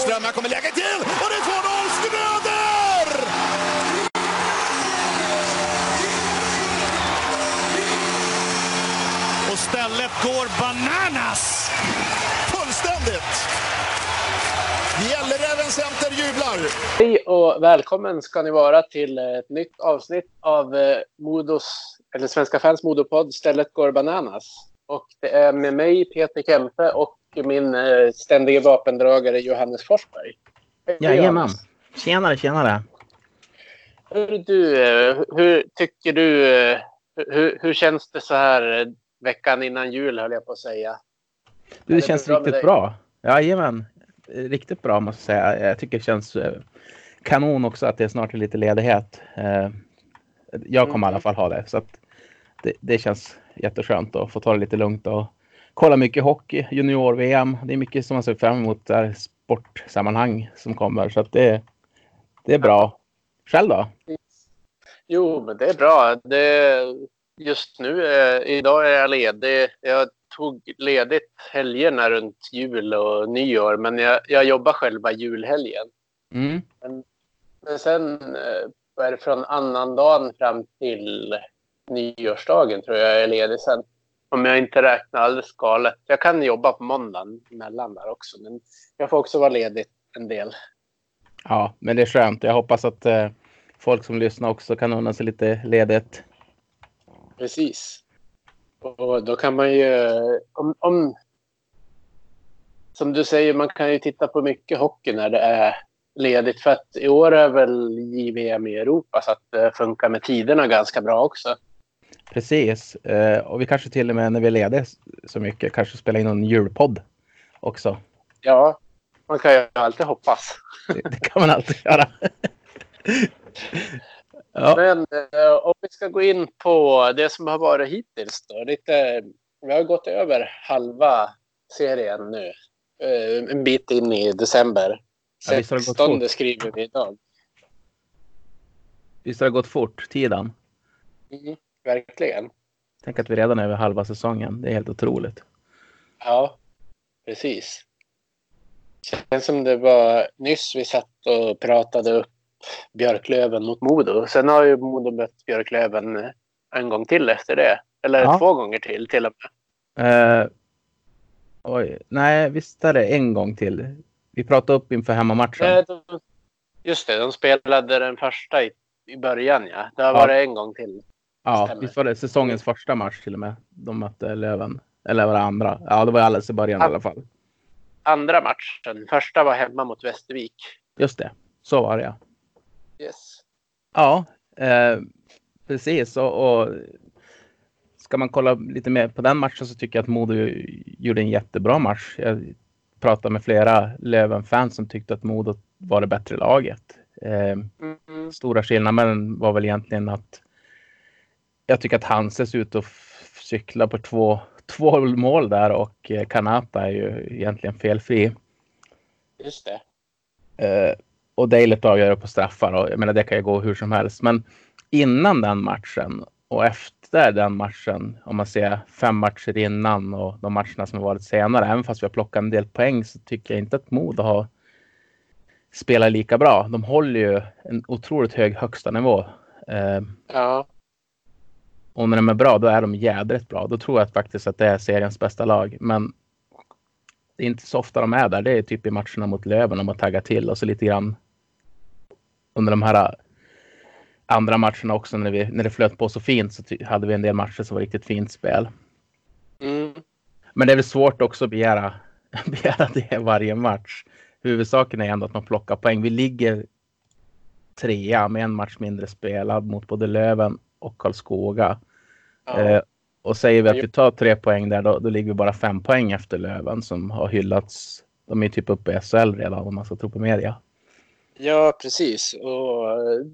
Söderström, här kommer läget till och det är 2-0 Schröder! Och stället går bananas! Fullständigt! Gälleräven Center jublar! Hej och välkommen ska ni vara till ett nytt avsnitt av eh, Modos, eller Svenska fans Modopodd Stället går bananas. Och det är med mig Peter Kempe och min eh, ständige vapendragare Johannes Forsberg. Jajamän. Tjenare, tjenare. Hur, du, eh, hur tycker du, eh, hur, hur känns det så här veckan innan jul höll jag på att säga? Du, Är det det känns bra riktigt bra. Jajamän. Riktigt bra måste jag säga. Jag tycker det känns kanon också att det snart är lite ledighet. Jag kommer i alla Mm. fall ha det. Så att det, det känns jätteskönt att få ta det lite lugnt och kolla mycket hockey, junior-VM. Det är mycket som man ser fram emot där sportsammanhang som kommer. Så att det, det är bra. Själv då? Jo, men det är bra. Det, just nu, eh, idag är jag ledig. Jag tog ledigt helgerna runt jul och nyår, men jag, jag jobbar själva julhelgen. Mm. Men sen eh, från annandagen fram till nyårsdagen tror jag jag är ledig sen. Om jag inte räknar alldeles galet. Jag kan jobba på måndagen emellan där också, men jag får också vara ledig en del. Ja, men det är skönt. Jag hoppas att eh, folk som lyssnar också kan unna sig lite ledigt. Precis. Och då kan man ju, om, om som du säger, man kan ju titta på mycket hockey när det är ledigt. För att i år är väl JVM i Europa så att det funkar med tiderna ganska bra också. Precis. Eh, och vi kanske till och med när vi är lediga så mycket kanske spela in en julpodd också. Ja, man kan ju alltid hoppas. Det, det kan man alltid göra. ja, Men eh, om vi ska gå in på det som har varit hittills då. Lite, vi har gått över halva serien nu. Eh, en bit in i december. Ja, visst har det gått 16 fort. skriver vi idag. visst har det gått fort, tiden? Mm, verkligen. Tänk att vi redan är över halva säsongen. Det är helt otroligt. Ja, precis. Känns som det var nyss vi satt och pratade upp Björklöven mot Modo. Sen har ju Modo mött Björklöven en gång till efter det. Eller Ja. två gånger till till och med. Eh, oj, nej, visst är det en gång till. Vi pratade upp inför hemmamatchen. De, just det, de spelade den första i, i början ja. Det har Ja. varit en gång till. Ja, visst var det säsongens första match till och med. De mötte Löven. Eller var det andra? Ja, det var alldeles i början i alla fall. Andra matchen. Första var hemma mot Västervik. Just det, så var det ja. Yes. Ja, eh, precis. Och, och ska man kolla lite mer på den matchen så tycker jag att Modo gjorde en jättebra match. Jag pratade med flera Löven-fans som tyckte att Modo var det bättre laget. Eh, Mm. stora skillnaden var väl egentligen att jag tycker att Hanse ser ut f- cykla på två, två mål där och eh, Kanata är ju egentligen felfri. Just det. Eh, och Daley avgör på straffar och jag menar det kan ju gå hur som helst. Men innan den matchen och efter den matchen, om man ser fem matcher innan och de matcherna som har varit senare, även fast vi har plockat en del poäng så tycker jag inte att Modo har spelat lika bra. De håller ju en otroligt hög högsta nivå. Eh, Ja. Och när de är bra, då är de jädrigt bra. Då tror jag faktiskt att det är seriens bästa lag. Men det är inte så ofta de är där. Det är typ i matcherna mot Löven de har taggat till och så lite grann under de här andra matcherna också när, vi, när det flöt på så fint så hade vi en del matcher som var riktigt fint spel. Mm. Men det är väl svårt också att begära, begära det varje match. Huvudsaken är ändå att man plockar poäng. Vi ligger trea med en match mindre spelad mot både Löven och Karlskoga. Ja. Eh, och säger vi att vi tar tre poäng där, då, då ligger vi bara fem poäng efter Löven som har hyllats. De är typ uppe i SHL redan om man ska tro på media. ja, precis. Och eh,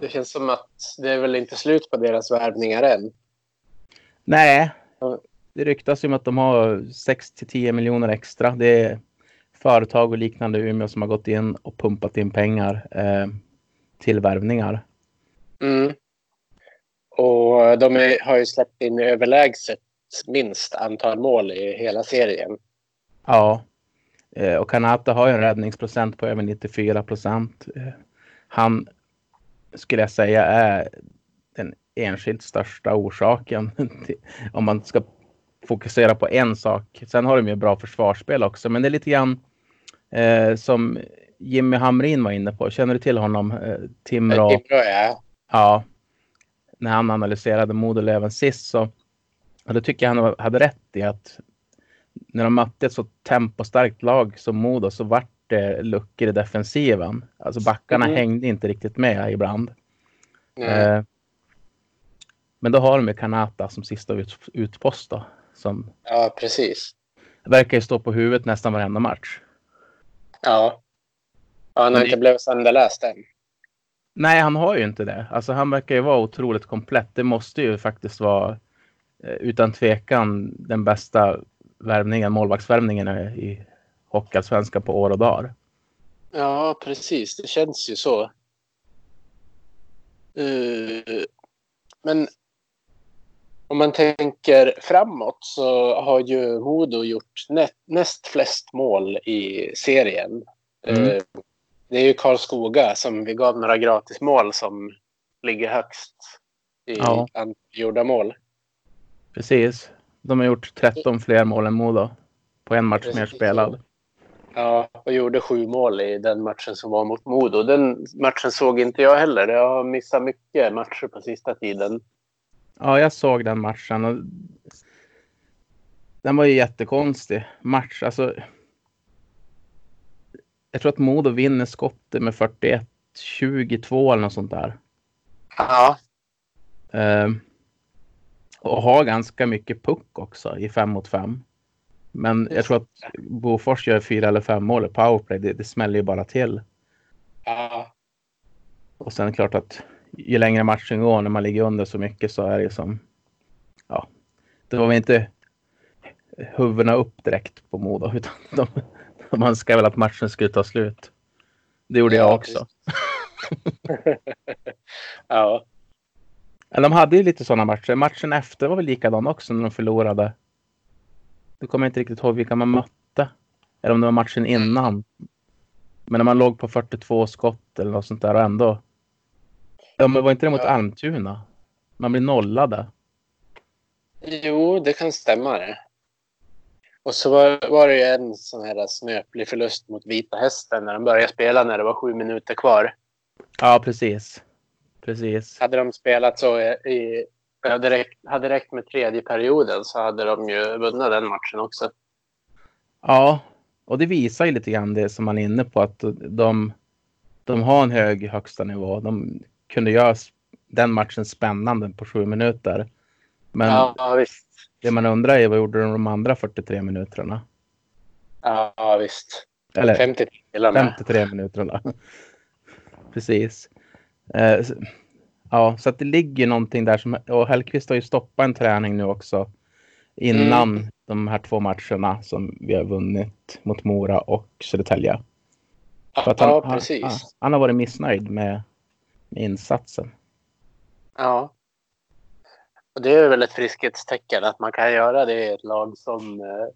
det känns som att det är väl inte slut på deras värvningar än. Nej, det ryktas ju om att de har 6 till 10 miljoner extra. Det är företag och liknande i Umeå som har gått in och pumpat in pengar eh, till värvningar. Mm. Och de är, har ju släppt in överlägset minst antal mål i hela serien. Ja, Eh, och Kanata har ju en räddningsprocent på över 94 procent. Eh, han skulle jag säga är den enskilt största orsaken till, om man ska fokusera på en sak. Sen har de ju bra försvarsspel också, men det är lite grann eh, som Jimmy Hamrin var inne på. Känner du till honom? Eh, Timrå? Timrå, ja. Ja. När han analyserade Modo sist så och då tycker jag han hade rätt i att när de mötte ett så tempostarkt lag som Modo så vart det luckor i defensiven. Alltså backarna mm. hängde inte riktigt med ibland. Eh, men då har de ju Kanata som sista ut, utpost då, som Ja, precis. verkar ju stå på huvudet nästan varenda match. Ja. ja han har inte blivit sönderläst än. Nej, han har ju inte det. Alltså han verkar ju vara otroligt komplett. Det måste ju faktiskt vara eh, utan tvekan den bästa värvningen, målvaktsvärvningen i Hockeyallsvenskan på år och dagar. Ja, precis. Det känns ju så. Uh, men om man tänker framåt så har ju Modo gjort nä näst flest mål i serien. Mm. Uh, det är ju Karlskoga som vi gav några gratismål som ligger högst i ja. gjorda mål. Precis. De har gjort 13 fler mål än Modo på en match Precis. mer spelad. Ja, och gjorde sju mål i den matchen som var mot Modo. Den matchen såg inte jag heller. Jag har missat mycket matcher på sista tiden. Ja, jag såg den matchen. Och den var ju jättekonstig match. Alltså, jag tror att Modo vinner skottet med 41-22 eller något sånt där. Ja. Uh, och har ganska mycket puck också i fem mot fem. Men jag tror att Bofors gör fyra eller fem mål i powerplay. Det, det smäller ju bara till. Ja. Och sen är det klart att ju längre matchen går, när man ligger under så mycket så är det som... Ja, det var väl inte huvudena upp direkt på Modo, utan de, de önskar väl att matchen skulle ta slut. Det gjorde ja, jag också. ja. De hade ju lite sådana matcher. Matchen efter var väl likadan också när de förlorade. Nu kommer jag inte riktigt ihåg vilka man mötte. Eller om det var matchen innan. Men när man låg på 42 skott eller något sånt där och ändå. Ja, men var inte det mot ja. Almtuna? Man blir nollade. Jo, det kan stämma det. Och så var, var det ju en sån här snöplig förlust mot Vita Hästen när de började spela när det var sju minuter kvar. Ja, precis. Precis. Hade de spelat så i... Hade räckt, hade räckt med tredje perioden så hade de ju vunnit den matchen också. Ja, och det visar ju lite grann det som man är inne på att de, de har en hög högsta nivå. De kunde göra den matchen spännande på sju minuter. Men ja, visst. Det man undrar är vad gjorde de de andra 43 minuterna? Ja, visst. Eller 53, 53 minuterna. Precis. Eh, ja, så att det ligger någonting där som, och Hellqvist har ju stoppat en träning nu också innan mm. de här två matcherna som vi har vunnit mot Mora och Södertälje. Ja, att han, precis. Han, han, har varit missnöjd med, med insatsen. Ja. Det är väl ett friskhetstecken att man kan göra det i ett lag som, eh,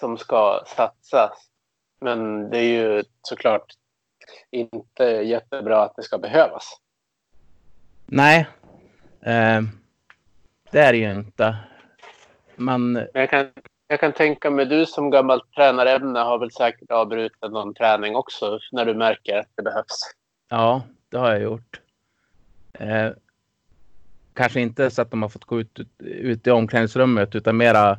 som ska satsa. Men det är ju såklart inte jättebra att det ska behövas. Nej, eh, det är det ju inte. Man... Jag kan, jag kan tänka mig, du som gammalt tränarämne har väl säkert avbrutit någon träning också när du märker att det behövs. Ja, det har jag gjort. Eh, kanske inte så att de har fått gå ut, ut i omklädningsrummet utan mera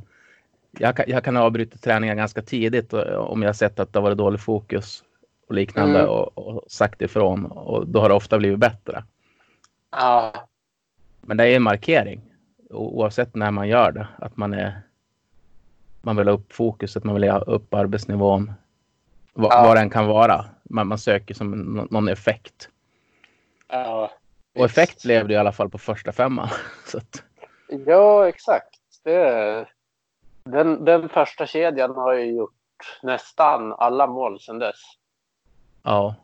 jag kan, jag kan avbryta träningen ganska tidigt om jag sett att det har varit dålig fokus och liknande mm. och, och, sagt ifrån och då har det ofta blivit bättre. Ja. Men det är en markering oavsett när man gör det att man är man vill ha upp fokuset, man vill ha upp arbetsnivån. Va, ja. Vad den kan vara. Man, man söker som någon effekt. Ja, och effekt blev det i alla fall på första femman. att... Ja, exakt. Det, den, den första kedjan har ju gjort nästan alla mål sedan dess. Ja.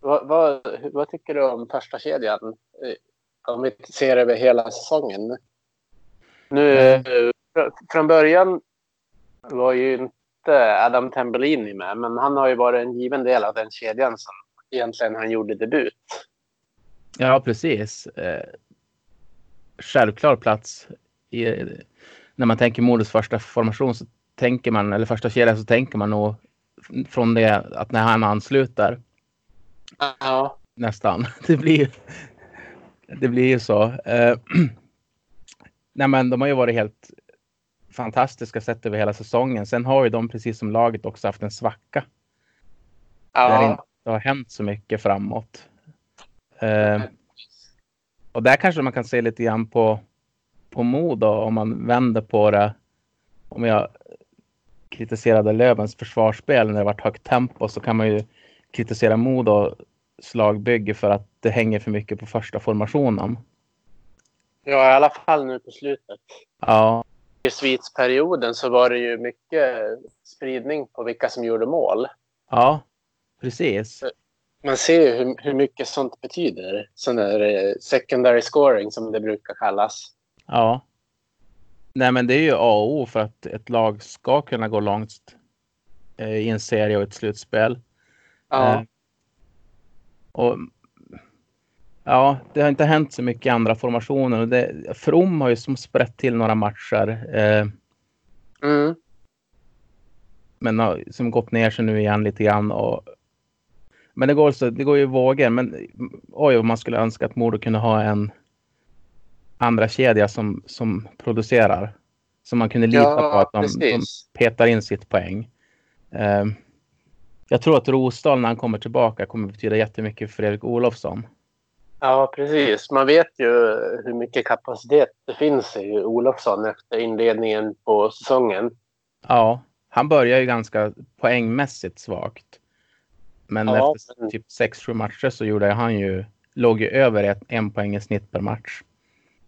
Vad, vad, vad tycker du om första kedjan? Eh, om vi ser över hela säsongen. Nu, mm. från början var ju inte inte Adam Tambellini med, men han har ju varit en given del av den kedjan som egentligen han gjorde debut. Ja, precis. Eh, självklar plats. I, när man tänker Modos första formation så tänker man, eller första kedja så tänker man nog från det att när han ansluter. Ja. Nästan. Det blir, det blir ju så. Eh, nej, men de har ju varit helt fantastiska sett över hela säsongen. Sen har ju de precis som laget också haft en svacka. Där det Ja. inte har hänt så mycket framåt. Eh, och där kanske man kan se lite grann på, på Modo om man vänder på det. Om jag kritiserade Lövens försvarsspel när det varit högt tempo så kan man ju kritisera Modo slagbygge för att det hänger för mycket på första formationen. ja, i alla fall nu på slutet. Ja, I svitsperioden så var det ju mycket spridning på vilka som gjorde mål. ja, precis. Man ser ju hur, hur mycket sånt betyder. Sån där eh, secondary scoring som det brukar kallas. Ja. Nej, men det är ju A och O för att ett lag ska kunna gå långt eh, i en serie och ett slutspel. Ja. Eh, och ja, det har inte hänt så mycket i andra formationer. Och det, From har ju som sprätt till några matcher. Eh, Mm. men har som gått ner sig nu igen lite grann. Och, men det går, så, det går ju i vågor. Men oj, man skulle önska att Modo kunde ha en andra kedja som, som producerar. Som man kunde lita Ja, på att de, de petar in sitt poäng. Eh, jag tror att Rosdahl när han kommer tillbaka kommer betyda jättemycket för Fredrik Olofsson. Ja, precis. Man vet ju hur mycket kapacitet det finns i Olofsson efter inledningen på säsongen. Ja, han börjar ju ganska poängmässigt svagt. Men Ja, efter typ 6-7 matcher så gjorde han ju, låg ju över ett, en poäng i snitt per match.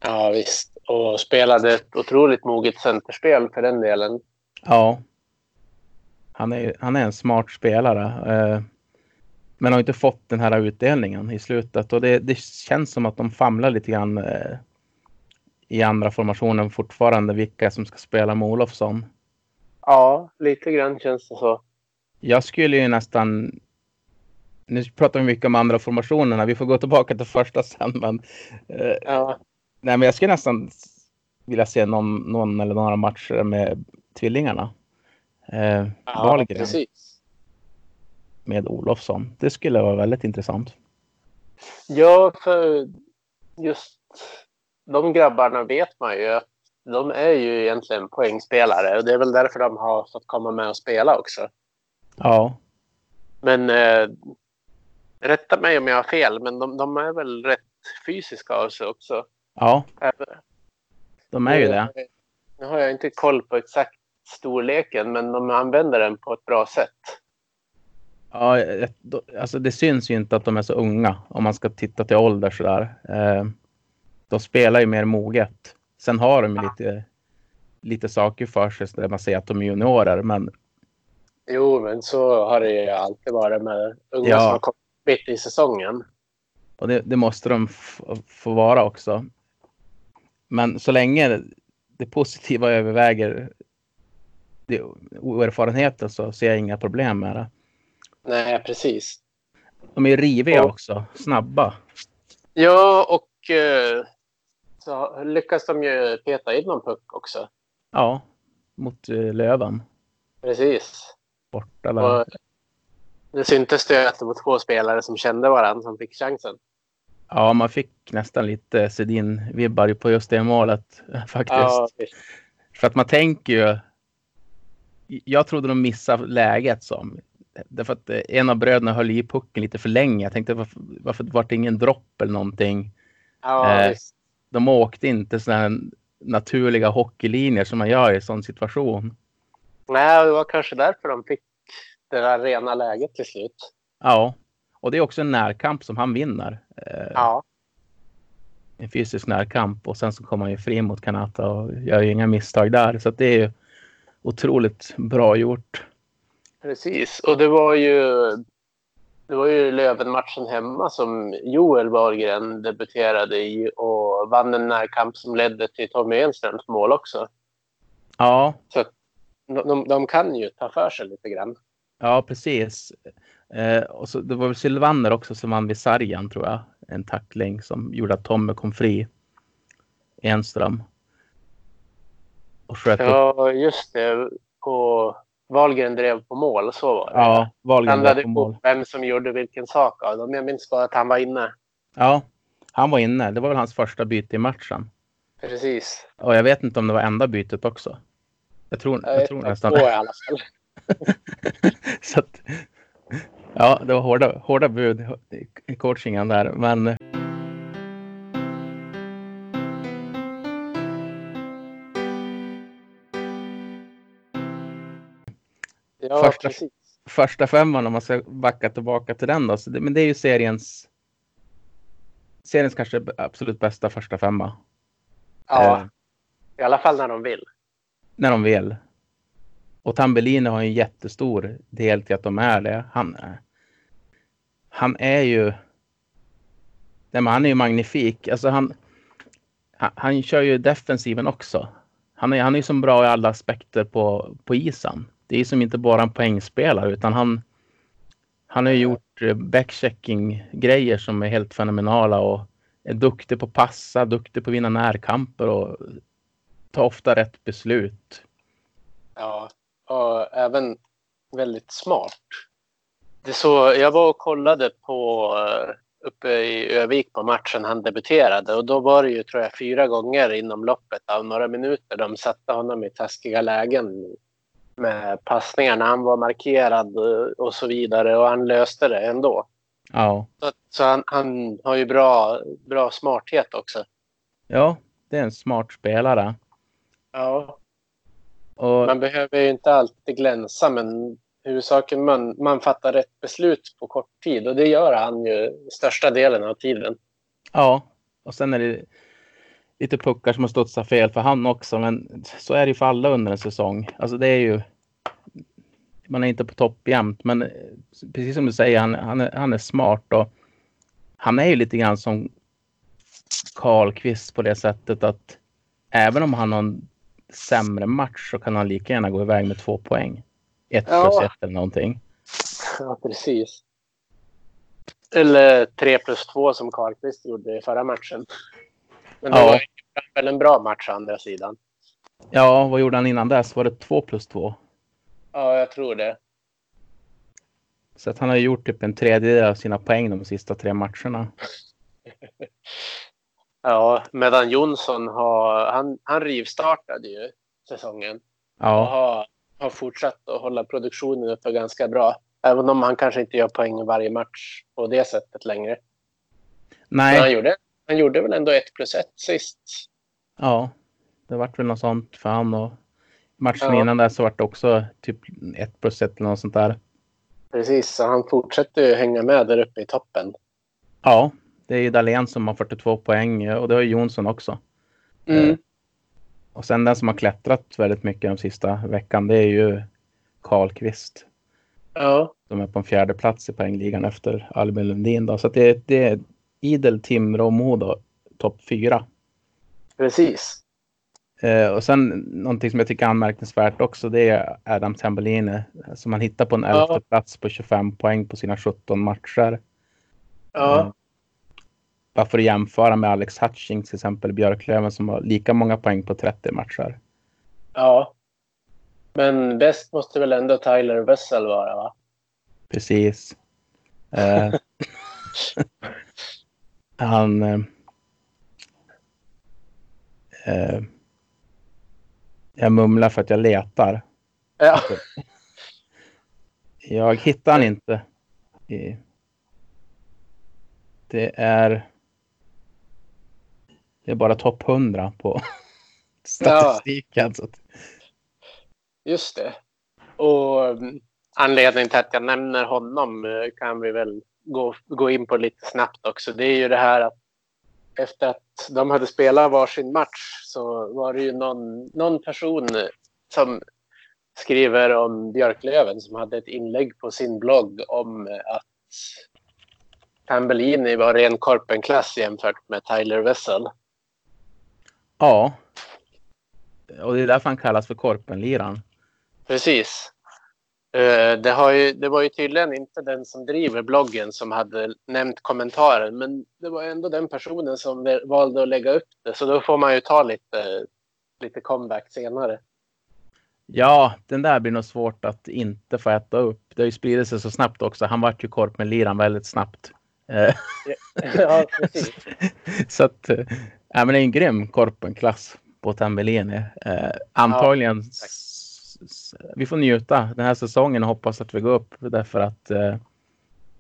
Ja, visst. Och spelade ett otroligt moget centerspel för den delen. Ja. Han är, han är en smart spelare. Eh, men har inte fått den här utdelningen i slutet. Och det, det känns som att de famlar lite grann eh, i andra formationen fortfarande vilka som ska spela med Olofsson. Ja, lite grann känns det så. Jag skulle ju nästan... Nu pratar vi mycket om andra formationerna. Vi får gå tillbaka till första sen. Men, eh, Ja, nej, men jag skulle nästan vilja se någon, någon eller några matcher med tvillingarna. Eh, ja Wahlgren precis. med Olofsson. Det skulle vara väldigt intressant. Ja, för just de grabbarna vet man ju att de är ju egentligen poängspelare och det är väl därför de har fått komma med och spela också. Ja, Men eh, rätta mig om jag har fel, men de, de är väl rätt fysiska av sig också. ja de är ju det. Nu har jag inte koll på exakt storleken, men de använder den på ett bra sätt. Ja, alltså det syns ju inte att de är så unga om man ska titta till ålder sådär. Eh, de spelar ju mer moget. Sen har de ju lite, lite saker för sig där man säger att de är juniorer. Men Jo, men så har det ju alltid varit med unga Ja. som har kommit mitt i säsongen. och det, det måste de få vara också. Men så länge det positiva överväger det, oerfarenheten så ser jag inga problem med det. Nej, precis. De är riviga Ja. också, snabba. Ja, och eh, så lyckas de ju peta in någon puck också. Ja, mot eh, Löven Precis. borta där. Och det syntes det att det var två spelare som kände varandra som fick chansen. Ja, man fick nästan lite Sedin-vibbar på just det målet faktiskt. Ja. För att man tänker ju. Jag trodde de missade läget som. Därför att eh, en av bröderna höll i pucken lite för länge. Jag tänkte varför, varför var det ingen dropp eller någonting? ja Eh. De åkte inte sådana här naturliga hockeylinjer som man gör i sån situation. Nej, det var kanske därför de fick det där rena läget till slut. Ja, och det är också en närkamp som han vinner. Eh, Ja, En fysisk närkamp och sen så kommer han ju fri mot Kanata och gör ju inga misstag där. Så det är ju otroligt bra gjort. precis. Och det var ju det var ju Löven-matchen hemma som Joel Wahlgren debuterade i och vann en närkamp som ledde till Tommy Enströms mål också. Ja, Så de, de kan ju ta för sig lite grann. Ja, precis. Eh, och så, det var väl Sylvander också som vann vid sargen tror jag. En tackling som gjorde att Tommy kom fri. Enström. Och sköt upp. Ja, just det. Och Wahlgren drev på mål, så var det. Ja, Wahlgren var på mål. vem som gjorde vilken sak av dem. Jag minns bara att han var inne. Ja, han var inne. Det var väl hans första byte i matchen. Precis. Och jag vet inte om det var enda bytet också. Jag tror, Jag jag tror nästan i det. alla fall. Så att, ja, det var hårda, hårda bud i- coachingen där. Men Ja, Första- precis. första femman om man ska backa tillbaka till den då. Det, men det är ju seriens seriens kanske absolut bästa första femma. Ja, Eh, i alla fall när de vill. när de vill. Och Tambellini har en jättestor del till att de är det. Han, är- han är ju... Nej, men han är ju magnifik. Alltså han, han, han kör ju defensiven också. Han är, han är ju som bra i alla aspekter på, på isen. Det är ju som inte bara en poängspelare utan han, han har ju gjort eh, backchecking-grejer som är helt fenomenala och är duktig på att passa, duktig på att vinna närkamper och tar ofta rätt beslut. Ja, och även väldigt smart. Det så, jag var och kollade på eh, uppe i Övik på matchen han debuterade och då var det ju tror jag fyra gånger inom loppet av några minuter de satte honom i taskiga lägen med passningar när han var markerad eh, och så vidare och han löste det ändå. Ja, Så, så han, han har ju bra, bra smarthet också. ja det är en smart spelare. Ja. Och, Man behöver ju inte alltid glänsa, men huvudsaken man, man fattar rätt beslut på kort tid och det gör han ju största delen av tiden. ja, och sen är det lite puckar som har studsat fel för han också, men så är det ju för alla under en säsong. Alltså det är ju... Man är inte på topp jämt, men eh, precis som du säger, han, han, är, han är smart och han är ju lite grann som Karlqvist på det sättet att även om han har en sämre match så kan han lika gärna gå iväg med två poäng. Ett Ja. plus ett eller någonting. Ja, precis. Eller 3 plus 2 som Karlqvist gjorde i förra matchen. Men det Ja. var väl en bra match å andra sidan. Ja, vad gjorde han innan dess? Var det två plus två? Ja, jag tror det. Så att han har gjort typ en tredjedel av sina poäng de sista tre matcherna. Ja, medan Jonsson har, han, han rivstartade ju säsongen och Ja, har, har fortsatt att hålla produktionen uppe ganska bra. Även om han kanske inte gör poäng i varje match på det sättet längre. Men han nej, gjorde, han gjorde väl ändå ett plus ett sist. ja, det vart väl något sånt för han och matchen Ja. innan där så vart det också typ ett plus ett eller något sånt där. Precis, så han fortsätter ju hänga med där uppe i toppen. Ja, det är ju Dahlén som har 42 poäng och det har ju Jonsson också. Mm. Eh, Och sen den som har klättrat väldigt mycket de sista veckan, det är ju Karlqvist. Ja, De är på en fjärde plats i poängligan efter Albin Lundin. Då. Så det, det är idel Timrå och Modo topp fyra. precis. Eh, och sen någonting som jag tycker är anmärkningsvärt också, det är Adam Tambellini som man hittar på en Ja. elfte plats på 25 poäng på sina 17 matcher. Ja, Eh, bara för att jämföra med Alex Hutchings till exempel Björklöven som har lika många poäng på 30 matcher. ja. Men bäst måste väl ändå Tyler Wessel vara, va? Precis. Eh, han... Eh, eh, jag mumlar för att jag letar. Ja, Jag hittar han inte. Det är... Det är bara topp 100 på statistiken. Att... just det. Och mm, anledningen till att jag nämner honom eh, kan vi väl gå, gå in på lite snabbt också. Det är ju det här att efter att de hade spelat varsin match så var det ju någon, någon person som skriver om Björklöven som hade ett inlägg på sin blogg om att Tambellini var ren korpenklass jämfört med Tyler Wessel. Ja. Och det är därför han kallas för Korpenliran. Precis. Eh, Det, har ju, det var ju tydligen inte den som driver bloggen som hade nämnt kommentaren, men det var ändå den personen som valde att lägga upp det, så då får man ju ta lite, lite comeback senare. Ja, den där blir nog svårt att inte få äta upp. Det har ju spridit sig så snabbt också. Han vart ju korp med liran väldigt snabbt. Eh, ja, precis. så att, eh, ja, men det är en grym korpenklass på Tambellini. Eh, antagligen, s- vi får njuta den här säsongen och hoppas att vi går upp därför att eh,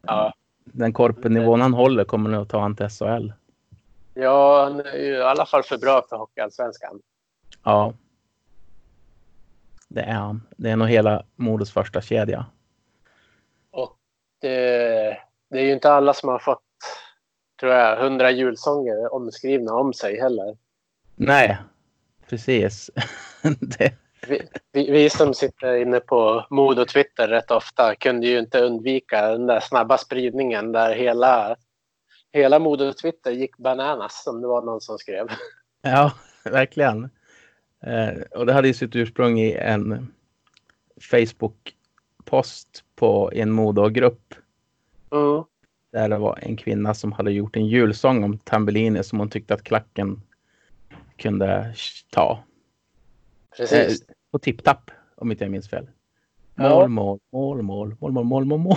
Ja. den korpennivån han håller kommer nog att ta han till SHL. ja, han är ju i alla fall för bra för Hockeyallsvenskan. Ja. Det är han. Det är nog hela Modos första kedja. Och det, det är ju inte alla som har fått, tror jag, hundra julsånger omskrivna om sig heller. Nej, precis. det, Vi, vi, vi som sitter inne på Modo Twitter rätt ofta kunde ju inte undvika den där snabba spridningen där hela, hela Modo Twitter gick bananas som det var någon som skrev. Ja, verkligen. Eh, och det hade ju sitt ursprung i en Facebook-post på en Modo-grupp Mm. Där det var en kvinna som hade gjort en julsång om Tambellini som hon tyckte att klacken kunde ta. Precis. Eh, på tipp-tapp, om inte jag minns fel. Mål, mål, mål, mål, mål, mål, mål, mål, mål.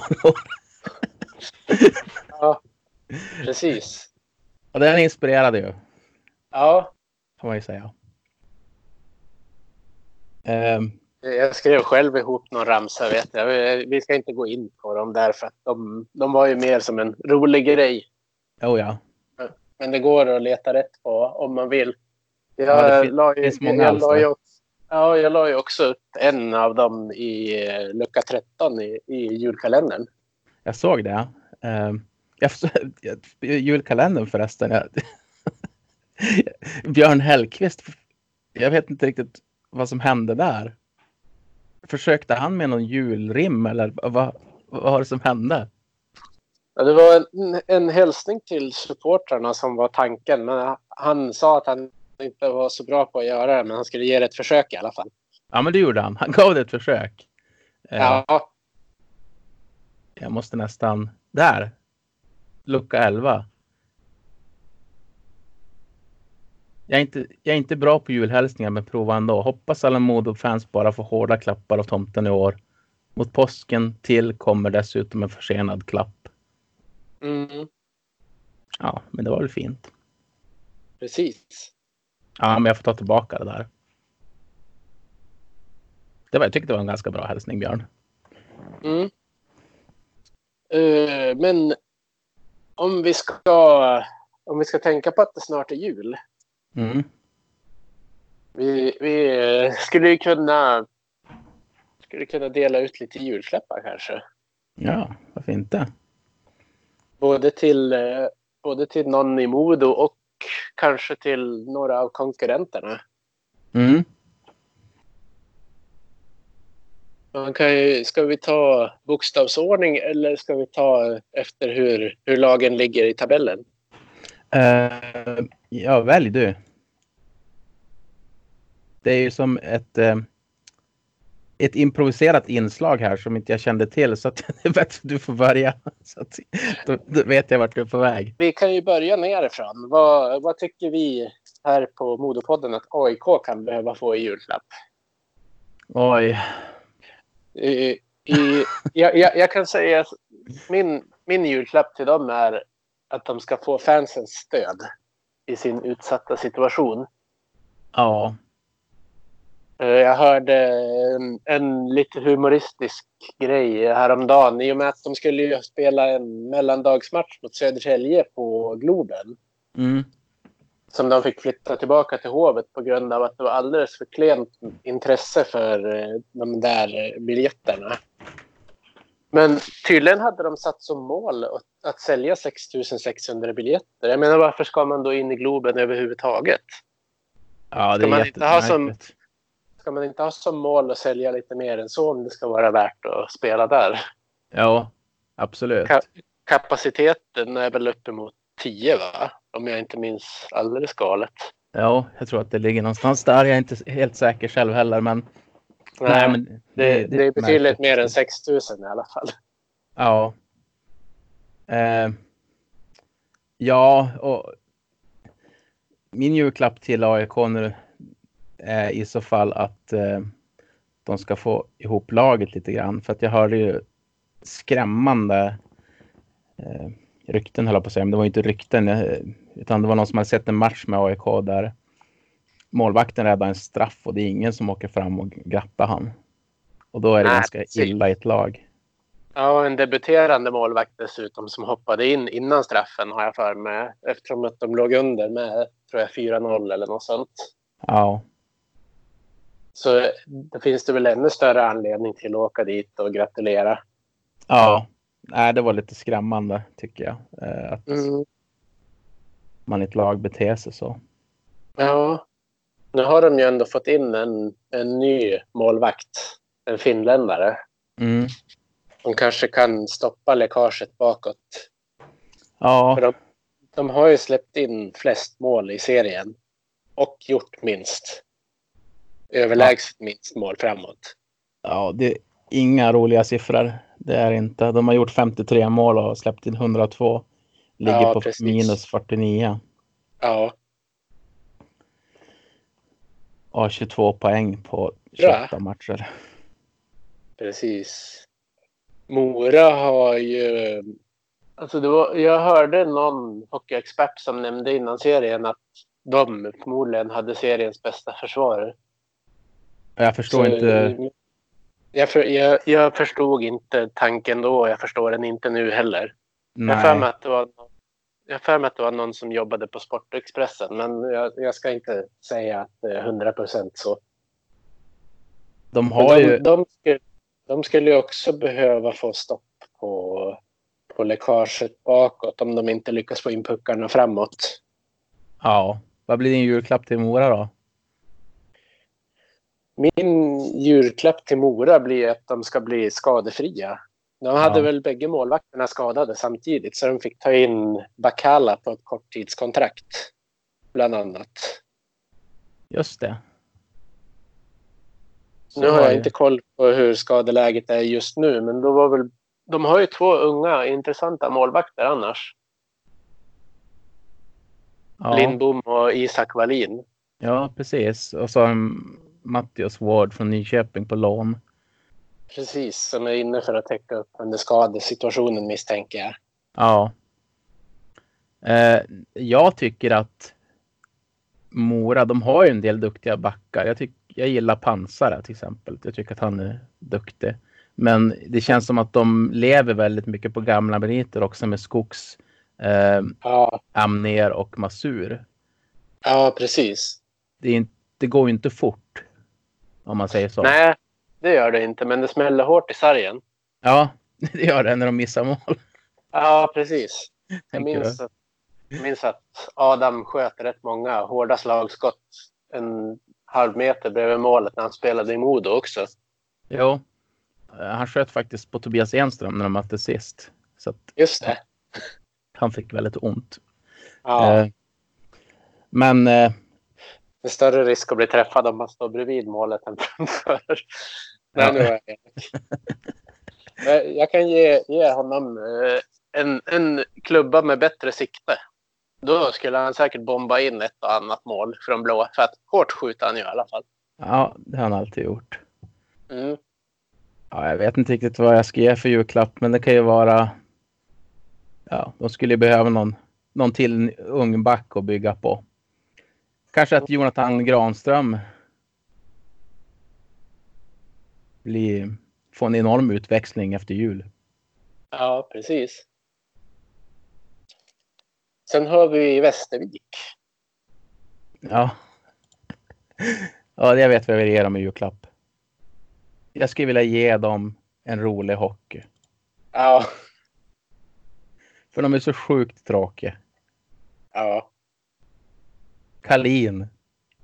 Ja, precis. Och den inspirerade ju, Ja, får man ju säga. Ehm, jag skrev själv ihop någon ramsa vet jag. Vi- ska inte gå in på dem där för att de, de var ju mer som en rolig grej. oh ja. Men det går att leta rätt på om man vill. Jag, Ja, fin- la, ju, jag, la också, ja, jag la ju också upp en av dem i eh, lucka 13 i, i julkalendern. Jag såg det. Ehm, jag, julkalendern förresten. Jag, Björn Hellkvist. Jag vet inte riktigt vad som hände där. Försökte han med någon julrim eller vad, vad var det som hände? Ja, det var en, en hälsning till supportrarna som var tanken. Men han sa att han inte var så bra på att göra det, men han skulle ge det ett försök i alla fall. Ja, men det gjorde han. Han gav det ett försök. Eh, Ja, Jag måste nästan... Där! Lucka 11. Jag är, inte, jag är inte bra på julhälsningar men prova ändå. Hoppas alla Modo-fans bara får hårda klappar av tomten i år. Mot påsken till kommer dessutom en försenad klapp. mm, Ja, men det var väl fint. precis. Ja, men jag får ta tillbaka det där. Det var, jag tyckte det var en ganska bra hälsning, Björn. Mm. Eh, men om vi ska om vi ska tänka på att det snart är jul. Mm. Vi, vi eh, skulle kunna skulle kunna dela ut lite julklappar kanske. Ja, varför inte? Både till, eh, både till någon i Modo och kanske till några av konkurrenterna. Mm. Man kan ju, ska vi ta bokstavsordning eller ska vi ta efter hur, hur lagen ligger i tabellen? Uh, ja, välj du. Det är ju som ett, eh, ett improviserat inslag här som inte jag kände till. Så att det är bättre att du får börja. Så att, då, då vet jag vart du är på väg. Vi kan ju börja nerifrån. Vad, vad tycker vi här på Modopodden att AIK kan behöva få i julklapp? Oj. I, i, jag, jag, jag kan säga att min, min julklapp till dem är att de ska få fansens stöd i sin utsatta situation. Ja. Eh, Jag hörde en, en lite humoristisk grej häromdagen i och med att de skulle spela en mellandagsmatch mot Södertälje på Globen. Mm. Som de fick flytta tillbaka till Hovet på grund av att det var alldeles för klent intresse för eh, de där eh, biljetterna. Men tydligen hade de satt som mål att, att sälja 6600 biljetter. Jag menar varför ska man då in i Globen överhuvudtaget? Ja, det Ska är man inte ha som- jättemärkligt. Ska man inte ha som mål att sälja lite mer än så om det ska vara värt att spela där? Ja, absolut. Ka- Kapaciteten är väl uppemot 10 va? Om jag inte minns alldeles galet. Ja, jag tror att det ligger någonstans där. Jag är inte helt säker själv heller, men Nej, men det, det, är betydligt märkligt. mer än 6 000 i alla fall. Ja. Eh, ja, och min julklapp till AIK nu är i så fall att eh, de ska få ihop laget lite grann. För att jag hörde ju skrämmande eh, rykten, höll jag på att säga. Men det var ju inte rykten, eh, utan det var någon som hade sett en match med AIK där målvakten räddar en straff och det är ingen som åker fram och grattar han. Och då är det Nej, ganska precis. illa i ett lag. Ja, en debuterande målvakt dessutom som hoppade in innan straffen har jag för mig. Eftersom att de låg under med, tror jag, 4-0 eller något sånt. Ja, Så det finns det väl ännu större anledning till att åka dit och gratulera. Ja, nej, det var lite skrämmande tycker jag. Eh, att Mm. man i ett lag beter sig så. Ja, nu har de ju ändå fått in en, en ny målvakt. En finländare. Mm. Som kanske kan stoppa läckaget bakåt. Ja, För de, de har ju släppt in flest mål i serien. Och gjort minst. Överlägset minst mål framåt. ja, det är inga roliga siffror. Det är inte. De har gjort 53 mål och släppt in 102. Ligger Ja, på precis. minus 49. Ja, har 22 poäng på 28 matcher. precis. Mora har ju... Alltså det var, jag hörde någon hockeyexpert som nämnde innan serien att de förmodligen hade seriens bästa försvar. Jag förstår Så, inte. Jag, för, jag, jag förstod inte tanken då. Jag förstår den inte nu heller. Jag har för mig Nej, att det var, jag har för mig att det var någon som jobbade på Sportexpressen. Men jag, jag ska inte säga att det är 100 procent så. de har de, ju. de, skulle, de skulle ju också behöva få stopp på, på läckaget bakåt om de inte lyckas få in puckarna framåt. Ja, vad blir din julklapp till Mora då? Min julklapp till Mora blir att de ska bli skadefria. De hade Ja. väl bägge målvakterna skadade samtidigt så de fick ta in Bakala på ett korttidskontrakt. Bland annat. Just det. Så Nu har jag det. inte koll på hur skadeläget är just nu men då var väl de har ju två unga intressanta målvakter annars. Ja. Lindbom och Isak Wallin. Ja, precis. Och så har Mattias Ward från Nyköping på lån. Precis, som är inne för att täcka upp under skadesituationen misstänker jag. Ja. Eh, jag tycker att Mora, de har ju en del duktiga backar. Jag, tyck, jag gillar Pansara till exempel. Jag tycker att han är duktig. Men det känns som att de lever väldigt mycket på gamla meriter också med Skogs, eh, Ja, Amner och Masur. ja precis. Det, inte, det går ju inte fort. Om man säger så. Nej, det gör det inte, men det smäller hårt i sargen. Ja, det gör det när de missar mål. Ja, precis. Jag minns att, jag minns att Adam sköt rätt många hårda slagskott en halv meter bredvid målet när han spelade i Modo också. Jo. Eh, Han sköt faktiskt på Tobias Enström när de möttes sist. Så Just det. han fick väldigt ont. Ja, Eh, Men eh, det är större risk att bli träffad om man står bredvid målet än framför. Nej, nu är jag. Men Jag kan ge, ge honom eh, en, en klubba med bättre sikte. Då skulle han säkert bomba in ett och annat mål från blå. För att hårt skjuter han ju i alla fall. ja, det har han alltid gjort. Mm. Ja, jag vet inte riktigt vad jag ska ge för julklapp, men det kan ju vara. Ja, de skulle behöva någon, någon till ung back att bygga på. Kanske att Jonathan Granström blir, får en enorm utväxling efter jul. Ja, precis. Sen har vi Västervik. Ja. Ja, jag vet vad jag vill ge dem i julklapp. Jag skulle vilja ge dem en rolig hockey. Ja, För de är så sjukt tråkiga. ja, Kalin.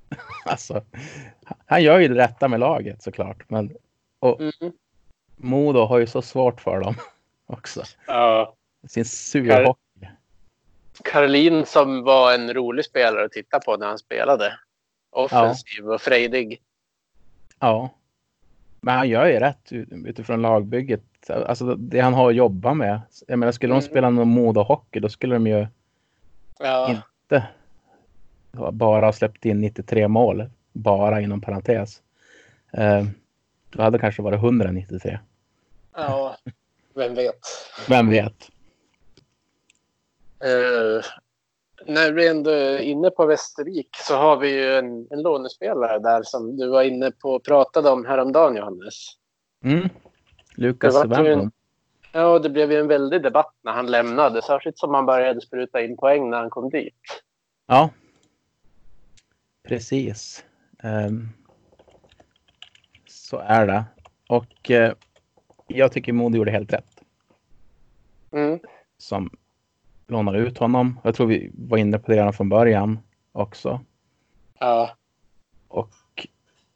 Alltså, han gör ju det rätta med laget såklart. Men och mm. Modo har ju så svårt för dem också. ja. Sin surhockey. Karolin som var en rolig spelare att titta på när han spelade. Offensiv och frejdig. Ja. Men han gör ju rätt utifrån lagbygget. Alltså det han har att jobba med. Jag menar, skulle de Mm. spela någon Modo-hockey då skulle de ju Ja, inte bara ha släppt in 93 mål. Bara inom parentes. Då hade det kanske varit 193. ja, vem vet. Vem vet? Eh, när vi ändå är inne på Västervik så har vi ju en, en lånespelare där som du var inne på och pratade om häromdagen Johannes. Mm. Lukas. Ja, det blev ju en väldig debatt när han lämnade, särskilt som han började spruta in poäng när han kom dit. Ja. Precis. Ehm, så är det. Och eh, jag tycker Modo gjorde helt rätt. Mm. Som lånade ut honom. Jag tror vi var inne på det redan från början också. Ja, Och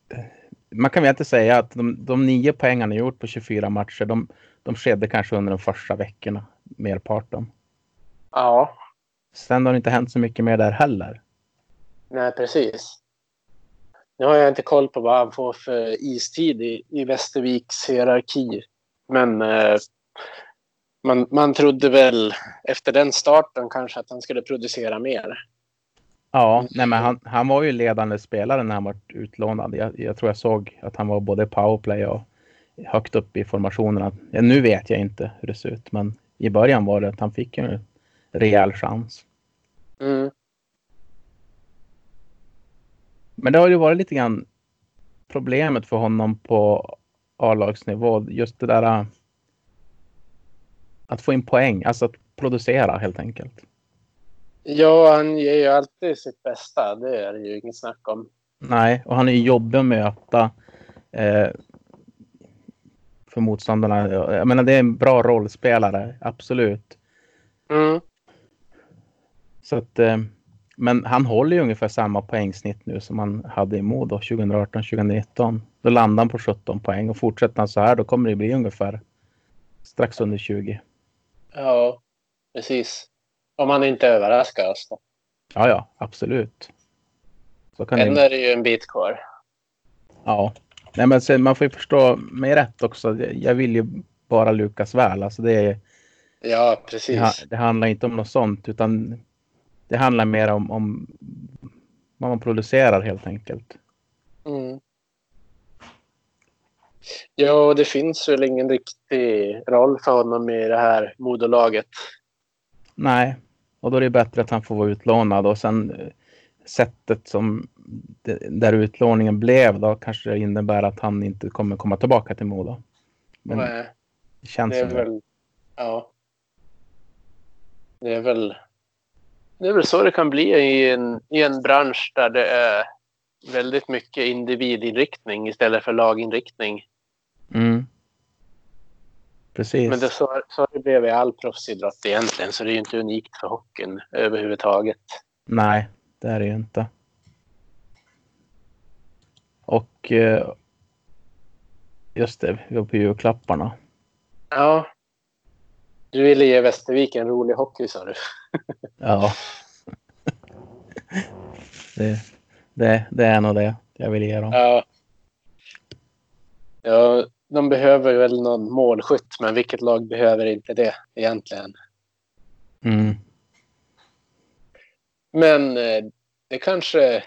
eh, man kan väl inte säga att de, de nio poäng han har gjort på 24 matcher, de, de skedde kanske under de första veckorna, merparten. ja, Sen har det inte hänt så mycket mer där heller. nej precis. Nu har jag inte koll på vad han får för istid i, i Västerviks hierarki. Men eh, man, man trodde väl efter den starten kanske att han skulle producera mer. Ja, nej men han, han var ju ledande spelare när han var utlånad. Jag, jag tror jag såg att han var både powerplay och högt upp i formationerna. Ja, nu vet jag inte hur det ser ut, men i början var det att han fick en rejäl chans. Mm. Men det har ju varit lite grann problemet för honom på A-lagsnivå. Just det där äh, att få in poäng, alltså att producera helt enkelt. Ja, han ger ju alltid sitt bästa. Det är det ju inget snack om. Nej, och han är ju jobbig att möta. Eh, för motståndarna. Jag menar, det är en bra rollspelare, absolut. Mm. Så att, eh, men han håller ju ungefär samma poängsnitt nu som han hade i Modo 2018-2019. Då landar han på 17 poäng och fortsätter han så här då kommer det bli ungefär strax under 20. Ja, precis. Om han inte överraskar oss då. Ja, ja, absolut. Så kan Än det, är det ju en bit kvar. ja. Nej, men sen, man får ju förstå mig rätt också. Jag vill ju bara Lukas väl. Alltså det, är, Ja, det, precis. ha- det handlar inte om något sånt utan det handlar mer om, om vad man producerar helt enkelt. Mm. Ja, det finns väl ingen riktig roll för honom i det här modolaget. Nej, och då är det bättre att han får vara utlånad och sen eh, sättet som där utlåningen blev då kanske det innebär att han inte kommer komma tillbaka till Modo. Men Nej, det känns det är väl... Ja. Det är väl... Det är väl så det kan bli i en, i en bransch där det är väldigt mycket individinriktning istället för laginriktning. Mm. Precis. Men det, så, så det blivit i all proffsidrott egentligen, så det är ju inte unikt för hockeyn överhuvudtaget. Nej, det är det ju inte. Och eh, just det, vi var på julklapparna. Ja. Du ville ge Västervik en rolig hockey, sa du. Ja. det, det, det är nog det jag vill ge dem. Ja. Ja, de behöver väl någon målskytt, men vilket lag behöver inte det egentligen? Mm. Men eh, det kanske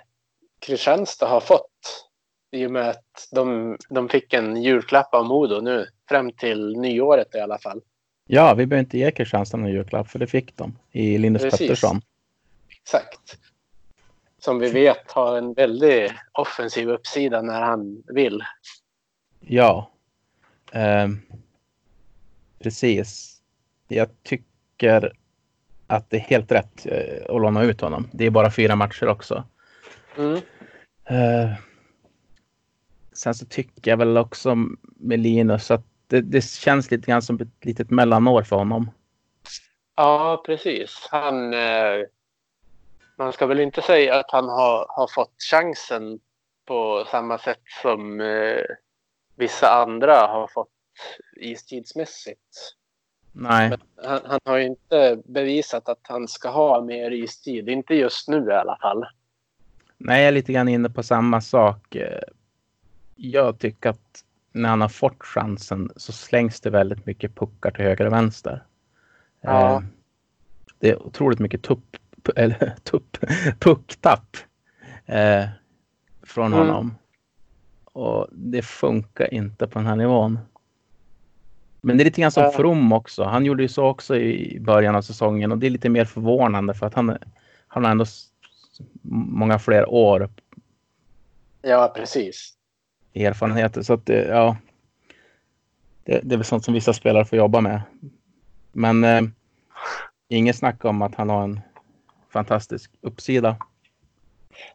Kristianstad har fått i och med att de, de fick en julklapp av Modo nu, fram till nyåret i alla fall. Ja, vi behöver inte ge Kristianstad någon julklapp för det fick de i Linus Precis. Pettersson. Exakt. Som vi vet har en väldigt offensiv uppsida när han vill. Ja. Ehm, precis. Jag tycker att det är helt rätt eh, att låna ut honom. Det är bara fyra matcher också. Mm. Eh, sen så tycker jag väl också med Linus att det, det känns lite grann som ett litet mellanår för honom. Ja, precis. Han, eh, man ska väl inte säga att han har, har fått chansen på samma sätt som eh, vissa andra har fått istidsmässigt. Nej, han, han har ju inte bevisat att han ska ha mer istid. Inte just nu i alla fall. Nej, jag är lite grann inne på samma sak. Eh, Jag tycker att när han har fått chansen så slängs det väldigt mycket puckar till höger och vänster. Ja. Eh, det är otroligt mycket tupp, eller tupp, pucktapp eh, från Mm. honom. Och det funkar inte på den här nivån. Men det är lite grann som Ja. From också. Han gjorde ju så också i början av säsongen och det är lite mer förvånande för att han, han har ändå många fler år Ja, precis. Erfarenheter. Så att det, ja. Det, det är väl sånt som vissa spelare får jobba med. Men eh, inget snack om att han har en fantastisk uppsida.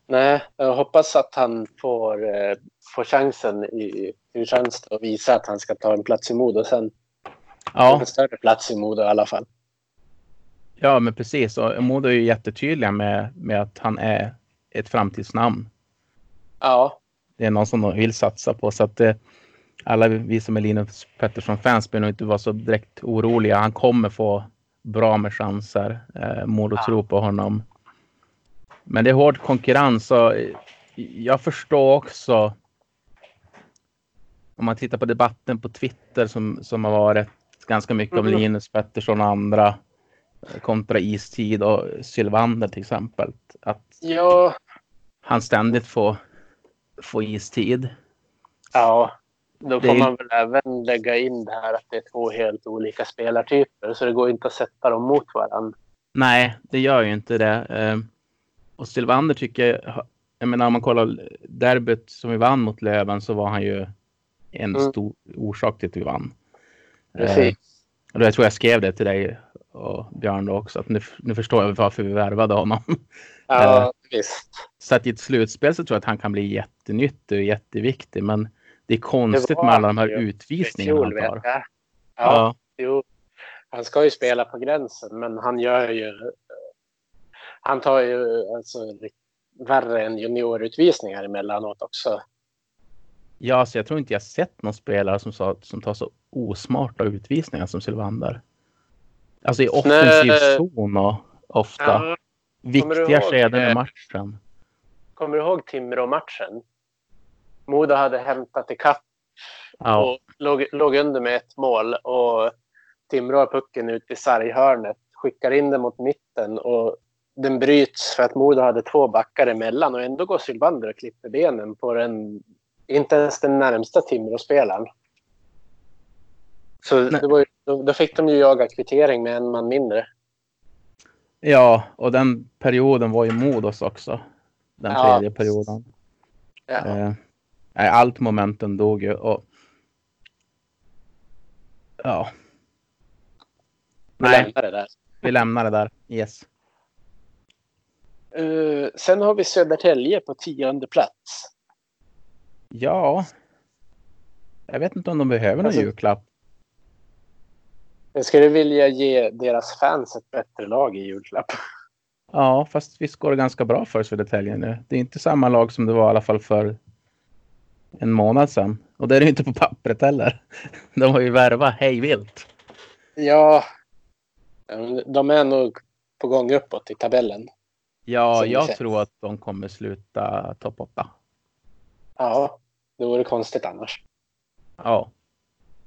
Nej, jag hoppas att han får, eh, får chansen i det och visa att han ska ta en plats i Modo sen. Ja, En större plats i Modo i alla fall. ja men precis. Och Modo är ju jättetydliga med, med att han är ett framtidsnamn. Ja, Det är någon som de vill satsa på. Så att eh, alla vi som är Linus Pettersson-fans behöver nog inte vara så direkt oroliga. Han kommer få bra med chanser. Eh, Modo Ja. tror på honom. Men det är hård konkurrens och eh, jag förstår också om man tittar på debatten på Twitter som, som har varit ganska mycket om Mhm. Linus Pettersson och andra eh, kontra istid och Sylvander till exempel. Att ja, han ständigt får, får istid. ja. Då Det får är- man väl även lägga in det här att det är två helt olika spelartyper. Så det går inte att sätta dem mot varandra. Nej, det gör ju inte det. Eh, Och Sylvander tycker jag, jag menar om man kollar derbyt som vi vann mot Löven så var han ju en Mm. stor orsak till att vi vann. Eh, Precis. och jag tror jag skrev det till dig och Björn också, att nu, nu förstår jag varför vi värvade honom. Ja, visst. Så att i ett slutspel så tror jag att han kan bli jättenyttig och jätteviktig, men det är konstigt Det med alla de här ju. utvisningarna han tar. Ja, Ja, Jo, han ska ju spela på gränsen, men han gör ju... Han tar ju alltså värre än juniorutvisningar emellanåt också. ja, så jag tror inte jag sett någon spelare som, sa, som tar så osmarta utvisningar som Sylvander. Alltså i offensiv Nej. zon ofta. Ja, Viktiga skeden eh, i matchen. kommer du ihåg Timrå-matchen? Modo hade hämtat ikapp Ja, och låg, låg under med ett mål och Timrå har pucken ut i sarghörnet, skickar in den mot mitten och den bryts för att Modo hade två backar emellan och ändå går Sylvander och klipper benen på den, inte ens den närmsta Timrå-spelaren. Så Nej. det var ju, då, då fick de ju jaga kvittering med en man mindre. ja, och den perioden var ju Modos också. Den Ja. tredje perioden. Ja. Eh, allt momentum dog ju. Och, ja, Vi nej. lämnar det där. vi lämnar det där. Yes. Eh, sen har vi Södertälje på tionde plats. Ja. Jag vet inte om de behöver någon Alltså- julklapp. Jag skulle vilja ge deras fans ett bättre lag i julklapp. Ja, fast visst går det ganska bra för Södertälje nu. Det är inte samma lag som det var i alla fall för en månad sedan. Och det är det ju inte på pappret heller. De har ju värvat hej vilt. Ja, de är nog på gång uppåt i tabellen. Ja, jag tror att de kommer sluta topp 8. Ja, det vore konstigt annars. Ja.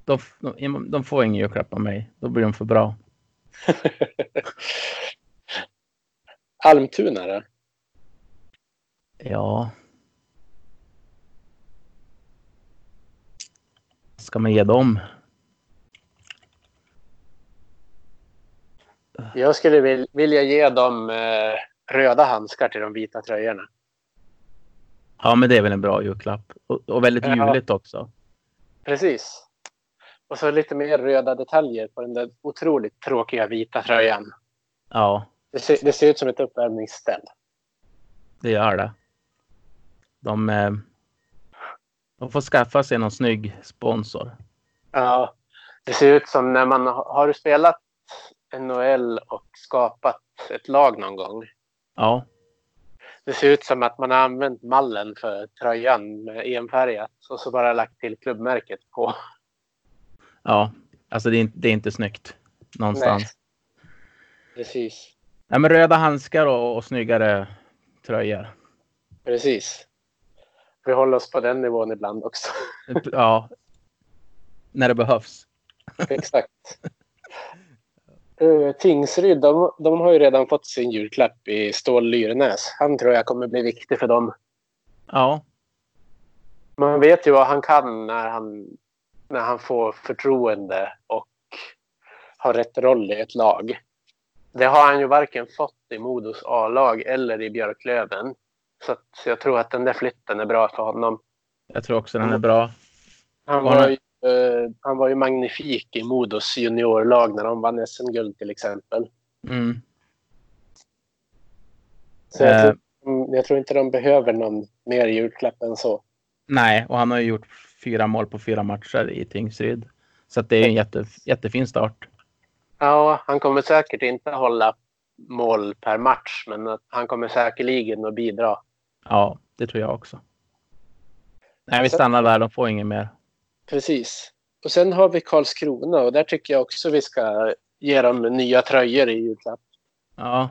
De, de, de får ingen julklapp av mig. Då blir de för bra. Almtuna då? Ja. Ska man ge dem? Jag skulle vil- vilja ge dem eh, röda handskar till de vita tröjorna. Ja, men det är väl en bra julklapp. Och, och väldigt Ja. juligt också. Precis. Och så lite mer röda detaljer på den där otroligt tråkiga vita tröjan. Ja, Det ser, det ser ut som ett uppvärmningsställ. det gör det. De, eh, de får skaffa sig någon snygg sponsor. Ja, det ser ut som när man har har du spelat NHL och skapat ett lag någon gång. Ja, Det ser ut som att man har använt mallen för tröjan med enfärgat och så bara lagt till klubbmärket på. Ja. Alltså det är, inte- det är inte snyggt någonstans. Nej. Precis. Nej, men röda handskar och, och snyggare tröjor. Precis. Vi håller oss på den nivån ibland också. Ja, när det behövs. Exakt. Uh, Tingsryd, de, de har ju redan fått sin julklapp i Stål Lyrenäs. Han tror jag kommer bli viktig för dem. Ja, Man vet ju vad han kan när han, när han får förtroende och har rätt roll i ett lag. Det har han ju varken fått i Modos A-lag eller i Björklöven. Så att jag tror att den där flytten är bra för honom. jag tror också den är bra. Han Var ju, eh, han var ju magnifik i Modos juniorlag när de vann SM-guld till exempel. Mm. Så jag, Eh. tror, mm, jag tror inte de behöver någon mer julklapp än så. Nej, och han har ju gjort fyra mål på fyra matcher i Tingsryd. Så det är en jätte, jättefin start. Ja, han kommer säkert inte hålla mål per match, men han kommer säkerligen att bidra. Ja, det tror jag också. Nej, vi stannar där. De får inget mer. Precis. Och sen har vi Karlskrona och där tycker jag också vi ska ge dem nya tröjor i julklapp. Ja,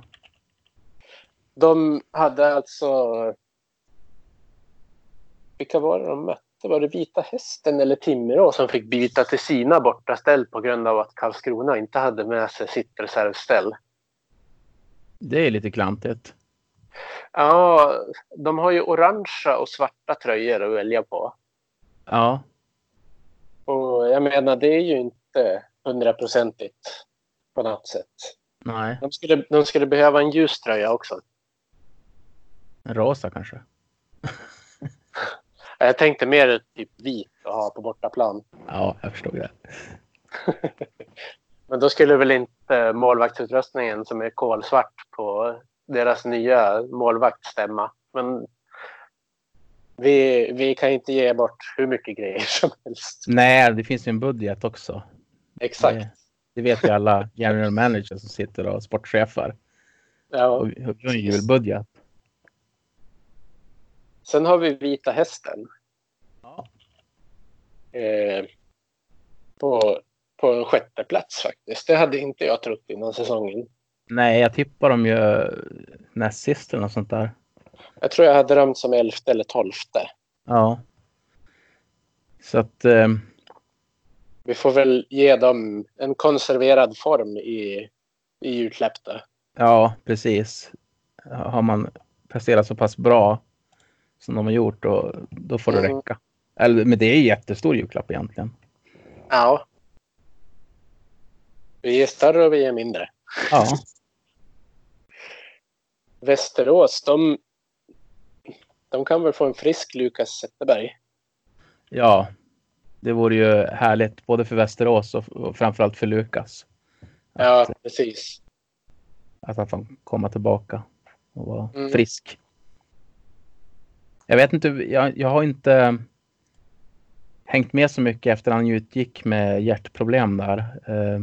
De hade alltså... Vilka var det de mötte? Var det Vita Hästen eller Timrå som fick byta till sina bortaställ på grund av att Karlskrona inte hade med sig sitt reservställ? det är lite klantigt. Ja, de har ju orangea och svarta tröjor att välja på. Ja, Och jag menar, det är ju inte hundraprocentigt på något sätt. nej. De skulle, de skulle behöva en ljus tröja också. En rosa kanske. Jag tänkte mer typ vit att ha på bortaplan. Ja, jag förstod det. Men då skulle väl inte målvaktsutrustningen som är kolsvart på deras nya målvakt stämma. Men vi, vi kan inte ge bort hur mycket grejer som helst. Nej, det finns ju en budget också. Exakt. Det, det vet ju alla general managers som sitter och sportchefer. Ja. Och har en julbudget. Sen har vi Vita Hästen. Ja. Eh, på, på en sjätte plats faktiskt. Det hade inte jag trott innan säsongen. Nej, jag tippar dem ju näst sist eller något sånt där. Jag tror jag hade dem som elfte eller tolfte. Ja. Så att eh, Vi får väl ge dem en konserverad form i, i då. ja, precis. Har man presterat så pass bra som de har gjort då, då får det Mm. räcka. Eller, men det är en jättestor julklapp egentligen. Ja. Vi är större och vi är mindre. Ja, Västerås, de, de kan väl få en frisk Lukas Zetterberg. ja. Det vore ju härligt både för Västerås och, och framförallt för Lukas. Ja, precis. Att han får komma tillbaka och vara Mm. frisk. Jag vet inte, jag, jag har inte hängt med så mycket efter han utgick med hjärtproblem där. Eh,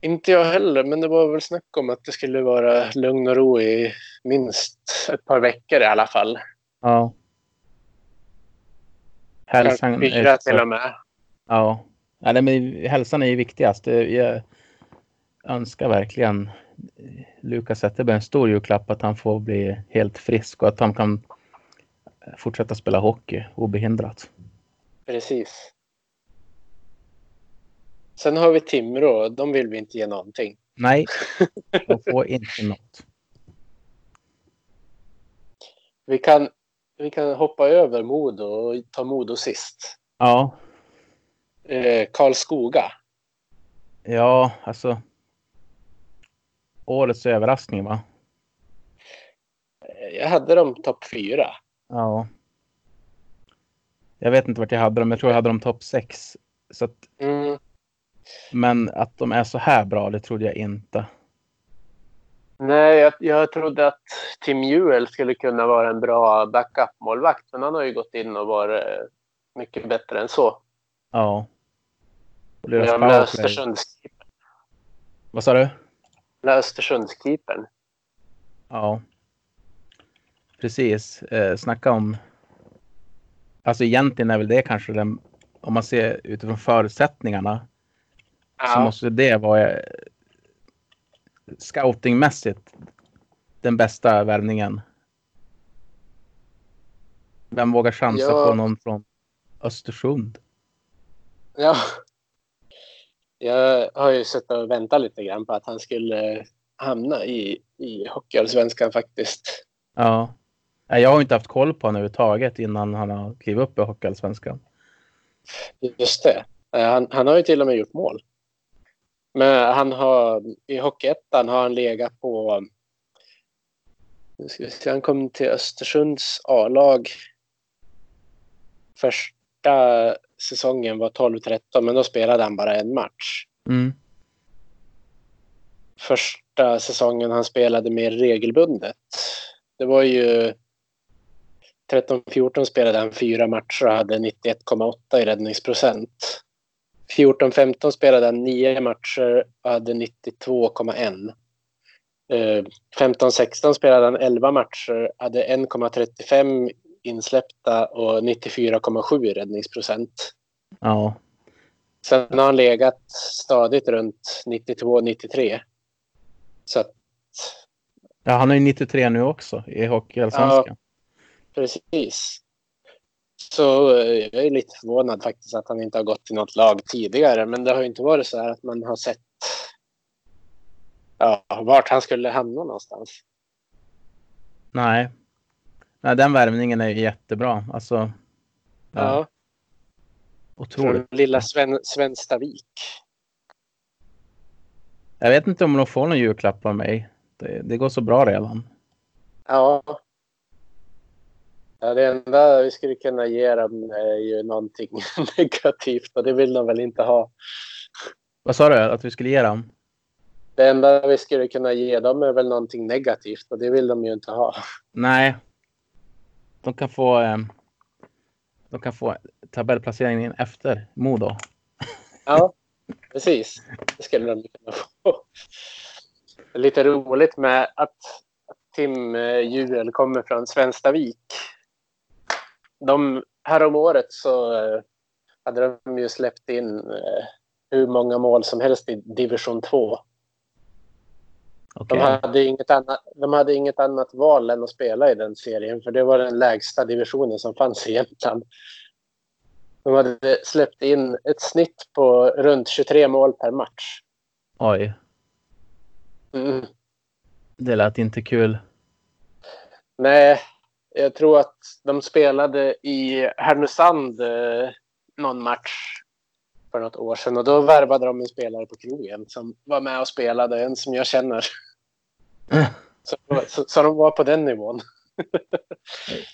Inte jag heller, men det var väl snack om att det skulle vara lugn och ro i minst ett par veckor i alla fall. ja. Hälsan fyra till och med. Ja, ja nej, men hälsan är ju viktigast. Jag önskar verkligen Lukas Zetterberg en stor julklapp att han får bli helt frisk och att han kan fortsätta spela hockey obehindrat. Precis. Sen har vi Timrå. De vill vi inte ge någonting. Nej, de får inte något. Vi kan, vi kan hoppa över Modo och ta Modo sist. Ja, Eh, Karlskoga. ja, alltså. Årets överraskning, va? Eh, Jag hade dem topp fyra. Ja. Jag vet inte vart jag hade dem. Jag tror jag hade dem topp sex. Så att, Mm. men att de är så här bra, det trodde jag inte. Nej, jag, jag trodde att Tim Juel skulle kunna vara en bra backup-målvakt. Men han har ju gått in och varit eh, mycket bättre än så. Ja. Och deras powerplay- Östersundskeepern. Vad sa du? Gamla Östersundskeepern. Ja. Precis. Eh, snacka om... Alltså egentligen är väl det kanske den... Om man ser utifrån förutsättningarna så Ja, måste det vara eh, scoutingmässigt den bästa värvningen. Vem vågar chansa Ja. på någon från Östersund? ja, Jag har ju suttit och väntat lite grann på att han skulle hamna i, i Hockeyallsvenskan faktiskt. Ja. Jag har inte haft koll på honom överhuvudtaget innan han har klivit upp i Hockeyallsvenskan. Just det. Eh, Han, han har ju till och med gjort mål. Men han har, i Hockeyettan har han legat på... Nu ska vi se, han kom till Östersunds A-lag. Första säsongen var 12-13, men då spelade han bara en match. Mm. Första säsongen han spelade mer regelbundet. Det var ju 13-14 spelade han fyra matcher och hade 91,8 i räddningsprocent. 14-15 spelade han nio matcher och hade 92,1. Eh, 15-16 spelade han 11 matcher, hade 1,35 insläppta och 94,7 i räddningsprocent. Ja. Sen har han legat stadigt runt 92-93. Så att, ja, han är ju 93 nu också i Hockeyallsvenskan. Precis. Så eh, jag är lite förvånad faktiskt att han inte har gått till något lag tidigare. Men det har ju inte varit så här att man har sett ja, vart han skulle hamna någonstans. Nej. Nej, den värvningen är ju jättebra. Alltså, ja, Ja, otroligt. från lilla Sven, Svenstavik. Jag vet inte om de får någon julklapp av mig. Det, det går så bra redan. Ja. Ja. Det enda vi skulle kunna ge dem är ju någonting negativt och det vill de väl inte ha. Vad sa du att vi skulle ge dem? Det enda vi skulle kunna ge dem är väl någonting negativt och det vill de ju inte ha. Nej. De kan få. Eh, de kan få tabellplaceringen efter Modo. Ja, precis. Det skulle de kunna få. Det är lite roligt med att att Tim eh, Juel kommer från Svenstavik. De, härom året så eh, hade de ju släppt in eh, hur många mål som helst i division 2. Okej. De, hade inget annat, de hade inget annat val än att spela i den serien för det var den lägsta divisionen som fanns i Jämtland. De hade släppt in ett snitt på runt 23 mål per match. Oj, Mm. det lät inte kul. Nej, jag tror att de spelade i Härnösand eh, någon match för något år sedan och då värvade de en spelare på krogen som var med och spelade, en som jag känner. Så, så, så de var på den nivån.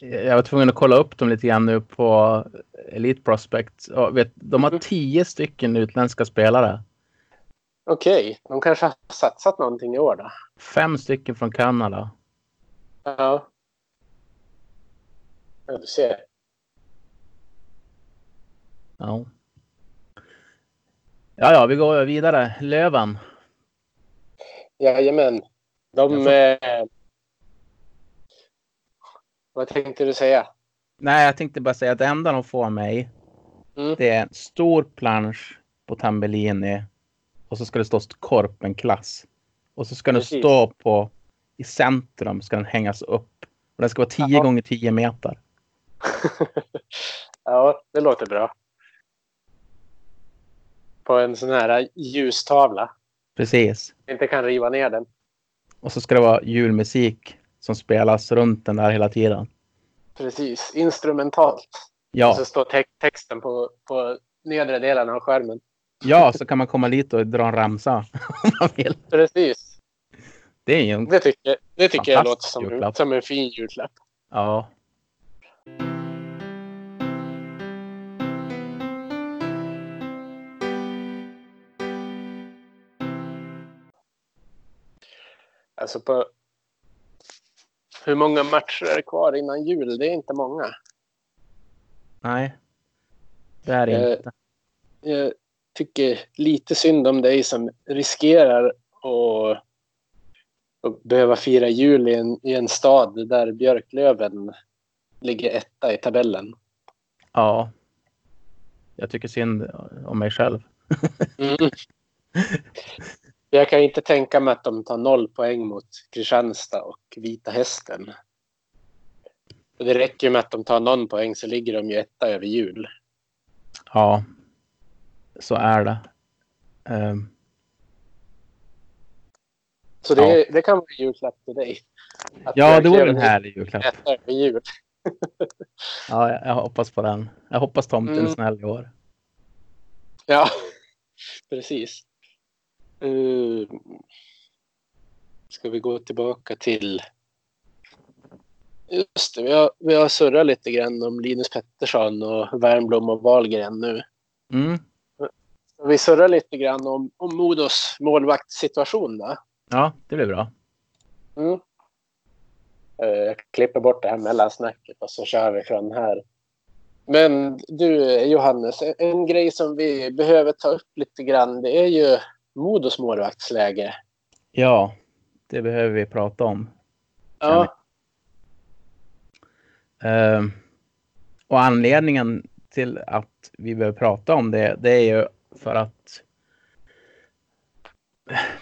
Jag var tvungen att kolla upp dem lite grann nu på Elite Prospect. Och vet, de har Mhm. tio stycken utländska spelare. Okej, de kanske har satsat någonting i år då. Fem stycken från Kanada. Ja. Ja, du ser. Ja. Ja, ja, vi går vidare. Löven. Jajamän. De... Eh, vad tänkte du säga? Nej, jag tänkte bara säga att det enda de får mig, Mm. det är en stor plansch på Tambellini och så ska det stå Korpenklass. Och så ska den Precis. stå på i centrum ska den hängas upp. Och den ska vara 10 Jaha. gånger 10 meter. ja, det låter bra. På en sån här ljustavla. Precis. Inte kan riva ner den. Och så ska det vara julmusik som spelas runt den där hela tiden. Precis. Instrumentalt. Och Ja, så står te- texten på, på nedre delen av skärmen. ja, så kan man komma dit och dra en ramsa om man vill. Precis. Det är en... Det tycker, det tycker jag låter som, som en fin julklapp. Ja. Alltså på... Hur många matcher är det kvar innan jul? Det är inte många. Nej. Det är det Eh, inte. Jag tycker lite synd om dig som riskerar att, att behöva fira jul i en, i en stad där Björklöven ligger etta i tabellen. Ja. Jag tycker synd om mig själv. Mm. Jag kan inte tänka mig att de tar noll poäng mot Kristianstad och Vita Hästen. Och det räcker ju med att de tar någon poäng så ligger de ju etta över jul. Ja. Så är det. Ehm, Så det, det kan vara en julklapp till dig. Att ja, det vore en härlig julklapp. äta över jul. Ja, jag, jag hoppas på den. Jag hoppas tomten är Mm. snäll i år. Ja, precis. Uh, ska vi gå tillbaka till... Just det, vi har, vi har surrat lite grann om Linus Pettersson och Wernbloom och Wahlgren nu. Mm. Vi surrar lite grann om, om Modos målvaktssituation. Då. Ja, det blir bra. Mm. Eh, Jag klipper bort det här mellansnacket och så kör vi från här. Men du Johannes, en- en grej som vi behöver ta upp lite grann det är ju Modos målvaktsläge. Ja, det behöver vi prata om. Ja, Ehm, och anledningen till att vi behöver prata om det, det är ju för att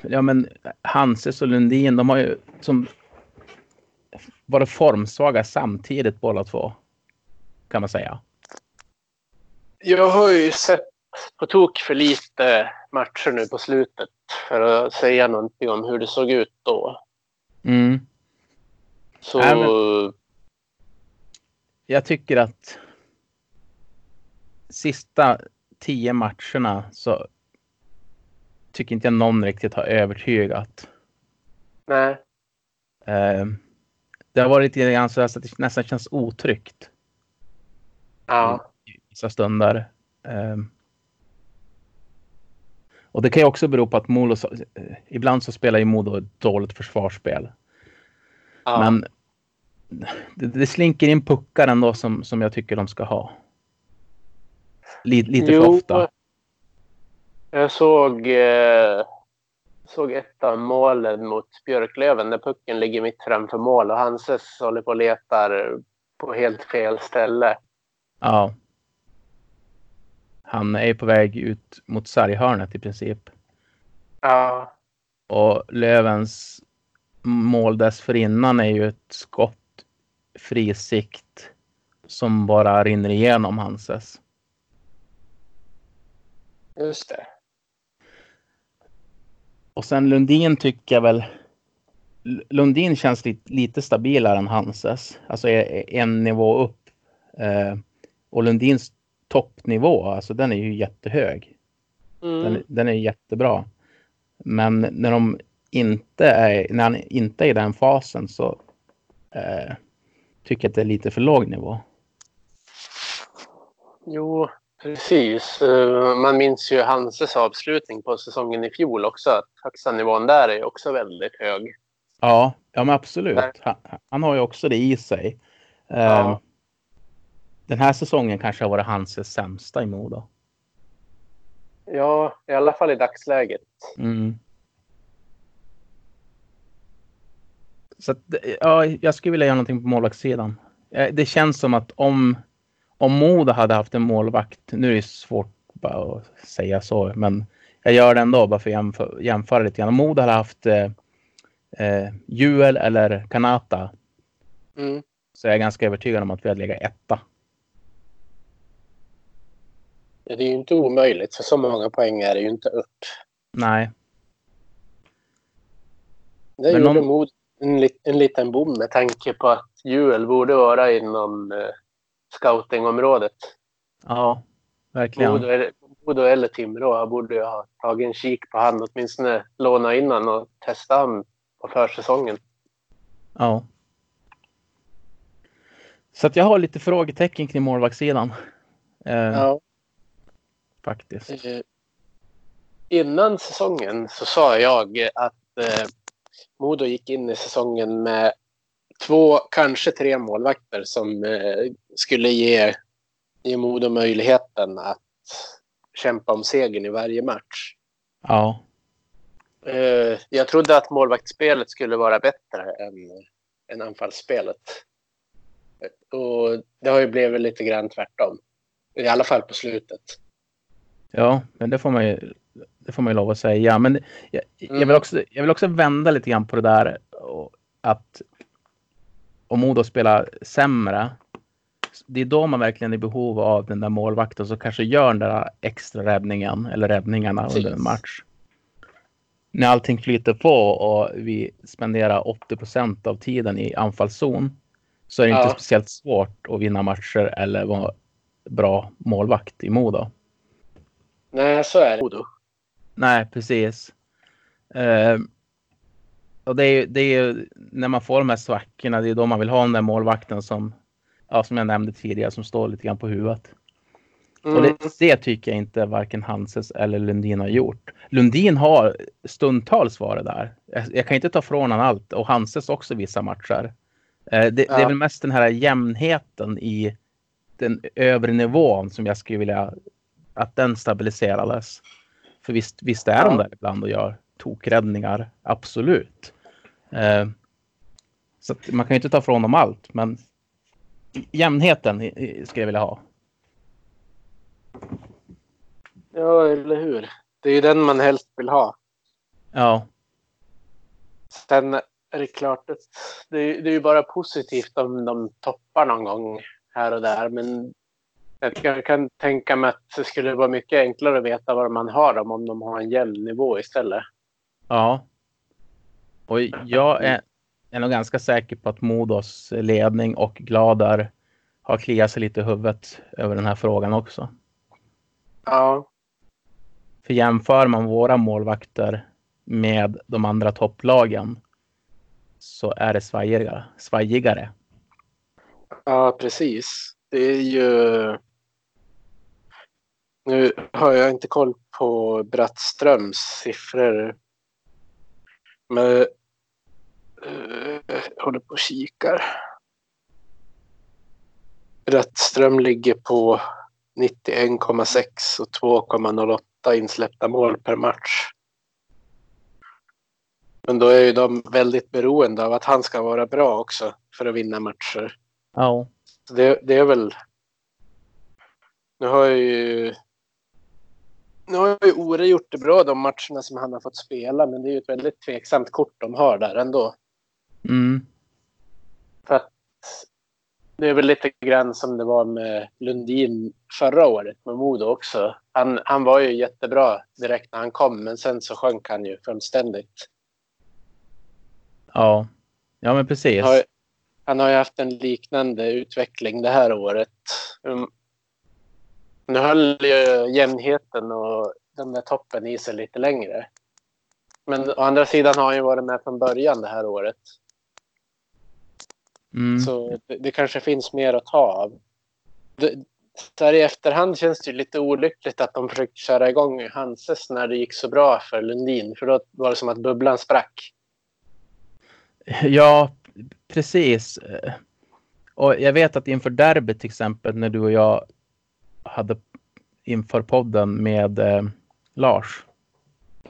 ja, men Hanses och Lundin, de har ju som varit formsvaga samtidigt båda två. Kan man säga. jag har ju sett på tok för lite matcher nu på slutet för att säga någonting om hur det såg ut då. Mm. Så Nej, Jag tycker att sista tio matcherna så tycker inte jag någon riktigt har övertygat. nej. Eh, det har varit lite grann så att det nästan känns otryggt Ja. i vissa stunder. Eh, och det kan ju också bero på att Modo, så- eh, ibland så spelar ju Modo ett dåligt försvarsspel. ja. Men det, det slinker in puckar ändå som, som jag tycker de ska ha. Lite, lite för Jo, ofta. Jag såg, eh, såg ett av målen mot Björklöven där pucken ligger mitt framför mål och Hanses håller på och letar på helt fel ställe. Ja. Han är på väg ut mot sarghörnet i princip. Ja, Och Lövens mål dessförinnan är ju ett skott frisikt som bara rinner igenom Hanses. just det. Och sen Lundin tycker jag väl. Lundin känns lite, lite stabilare än Hanses. Alltså en nivå upp. Eh, och Lundins toppnivå, alltså den är ju jättehög. Mm. Den, den är jättebra. Men när de inte är, när han inte är i den fasen så eh, tycker jag att det är lite för låg nivå. Jo, precis. Eh, Man minns ju Hanses avslutning på säsongen i fjol också. Att högsta nivån där är också väldigt hög. Ja, ja men absolut. Han, han har ju också det i sig. Eh, Ja. Den här säsongen kanske har varit hans sämsta i Modo. Ja, i alla fall i dagsläget. Mm. Så att, ja, jag skulle vilja göra någonting på målvaktssidan. Eh, Det känns som att om, om Modo hade haft en målvakt, nu är det svårt bara att säga så, men jag gör det ändå bara för att jämföra, jämföra lite grann. Om Modo hade haft eh, eh, Juel eller Kanata Mm. så är jag ganska övertygad om att vi hade legat etta. Ja, Det är ju inte omöjligt, för så många poäng är det ju inte upp. Nej, Det Men gjorde någon- Mod en, en liten bom med tanke på att Juel borde vara inom eh, scoutingområdet. ja, verkligen. Modo eller, Modo eller Timrå borde ju ha tagit en kik på han, åtminstone låna in han och testa han på försäsongen. Ja. Så att jag har lite frågetecken kring målvaktssidan. Eh, Ja. Faktiskt. Eh, innan säsongen så sa jag att eh, Modo gick in i säsongen med två, kanske tre målvakter som eh, skulle ge, ge Modo möjligheten att kämpa om segern i varje match. Ja. Eh, jag trodde att målvaktsspelet skulle vara bättre än, än anfallsspelet. Och det har ju blivit lite grann tvärtom. I alla fall på slutet. Ja, men det får man ju, det får man ju lov att säga. Men jag, jag, Mm. vill också, jag vill också vända lite grann på det där. Och att om Modo spelar sämre det är då man verkligen är i behov av den där målvakten som kanske gör den där extra räddningen eller räddningarna Precis. under en match. När allting flyter på och vi spenderar 80 procent av tiden i anfallszon så är det Ja. inte speciellt svårt att vinna matcher eller vara bra målvakt i Modo. Nej, så är det. Nej, precis. Eh, och det är, ju- det är när man får de här svackorna, det är då man vill ha den där målvakten som, ja, som jag nämnde tidigare, som står lite grann på huvudet. Mm. Och det, det tycker jag inte varken Hanses eller Lundin har gjort. Lundin har stundtals varit där. Jag, jag kan inte ta från honom allt och Hanses också vissa matcher. Eh, det, det är Ja. väl mest den här jämnheten i den övre nivån som jag skulle vilja att den stabiliserades. För visst, visst är de Ja. där ibland och gör tokräddningar, absolut. Eh, så man kan ju inte ta från dem allt, men jämnheten skulle jag vilja ha. Ja, eller hur? Det är ju den man helst vill ha. Ja, Sen är det klart att det är ju bara positivt om de toppar någon gång här och där. Men jag kan- tänka mig att det skulle vara mycket enklare att veta var man har dem om de har en jämn nivå istället. ja. Och jag är, är nog ganska säker på att Modos ledning och Gladar har kliat sig lite i huvudet över den här frågan också. Ja, För jämför man våra målvakter med de andra topplagen så är det svajigare. svajigare. ja precis. Det är ju... Nu har jag inte koll på Brattströms siffror. Men eh, jag håller på och kikar. Brattström ligger på 91,6 och 2,08 insläppta mål per match. Men då är ju de väldigt beroende av att han ska vara bra också för att vinna matcher. Ja, det, det är väl... Nu har ju... Nu har ju Ore gjort det bra de matcherna som han har fått spela, men det är ju ett väldigt tveksamt kort de har där ändå. mm, För att det är väl lite grann som det var med Lundin förra året med Modo också. Han, han var ju jättebra direkt när han kom, men sen så sjönk han ju fullständigt. ja. Ja, men precis. Har, han har ju haft en liknande utveckling det här året. Nu höll ju jämnheten och den där toppen i sig lite längre. Men å andra sidan har han ju varit med från början det här året. Mm. Så det, det kanske finns mer att ta av. Det, så här i efterhand känns det ju lite olyckligt att de försökte köra igång Hanses när det gick så bra för Lundin. För då var det som att bubblan sprack. Ja, precis. Och jag vet att inför derbyt till exempel när du och jag hade inför podden med eh, Lars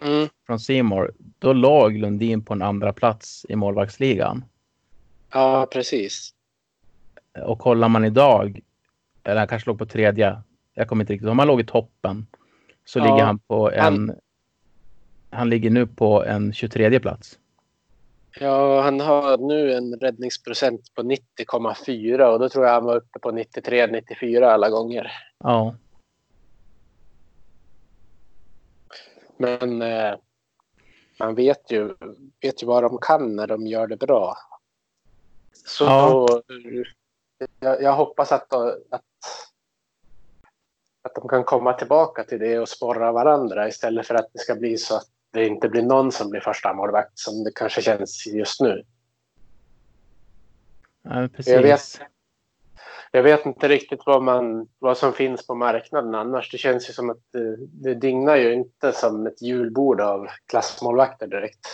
Mm. från Simor, då låg Lundin på en andra plats i målvaktsligan. Ja, precis. Och kollar man idag, eller han kanske låg på tredje, jag kommer inte riktigt om han låg i toppen, så Ja, ligger han på en, han- han... ligger nu på en 23 plats. Ja, han har nu en räddningsprocent på 90,4 och då tror jag han var uppe på 93-94 alla gånger. Ja, Men eh, man vet ju, vet ju vad de kan när de gör det bra. Så Ja. jag, jag hoppas att, att, att de kan komma tillbaka till det och sporra varandra istället för att det ska bli så att det inte blir någon som blir första målvakt som det kanske känns just nu. ja precis. Jag vet, jag vet inte riktigt vad, man, vad som finns på marknaden annars. Det känns ju som att det, det dignar ju inte som ett julbord av klassmålvakter direkt.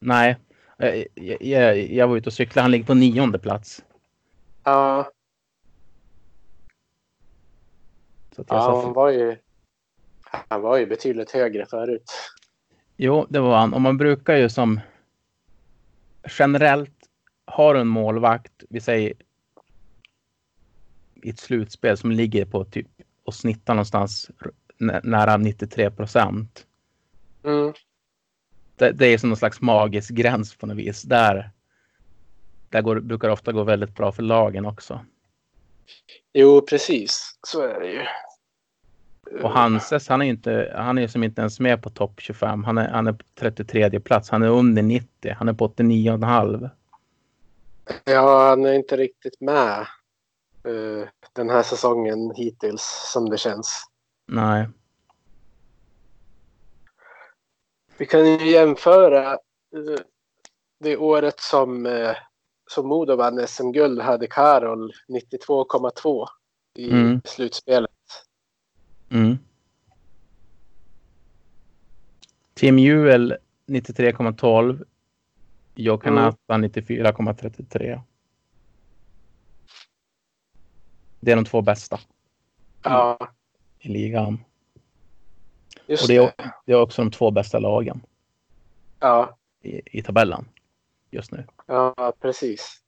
Nej, Eh, jag, jag, jag var ute och cyklade, han ligger på nionde plats. Ja, ja han, var ju, han var ju betydligt högre förut. Jo, det var han. Och man brukar ju som generellt har en målvakt, vi säger i ett slutspel som ligger på typ och snittar någonstans nä- nära 93 procent. Mm. Det, det är som någon slags magisk gräns på något vis. Där, där går, brukar det ofta gå väldigt bra för lagen också. Jo, precis. Så är det ju. Och Hanses, han är inte, han är som inte ens med på topp 25. Han är, han är på 33 plats. Han är under 90. Han är på 89,5. Ja, han är inte riktigt med uh, den här säsongen hittills som det känns. Nej. Vi kan ju jämföra uh, det året som, uh, som Modo vann SM-guld hade Karol 92,2 i Mm. slutspelet. Mm. Tim Juel 93,12. Jokanata 94,33. Det är de två bästa Ja, i ligan. just Och det är, det. det är också de två bästa lagen Ja, i, i tabellen just nu. ja, precis.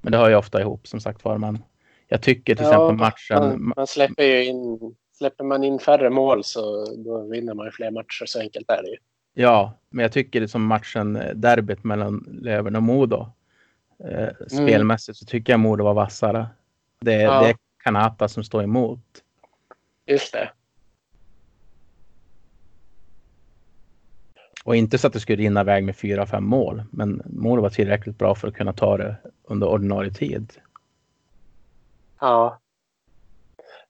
Men det hör ju ofta ihop som sagt var. Men jag tycker till Ja, exempel matchen. Man, man släpper ju in, släpper man in färre mål så då vinner man ju fler matcher. Så enkelt är det ju. Ja, men jag tycker det som matchen eh, derbyt mellan Löven och Modo. Eh, spelmässigt så tycker jag Modo var vassare. Det, Ja. det är Kanata som står emot. Just det. Och inte så att det skulle rinna iväg med fyra, fem mål. Men Modo var tillräckligt bra för att kunna ta det under ordinarie tid. Ja.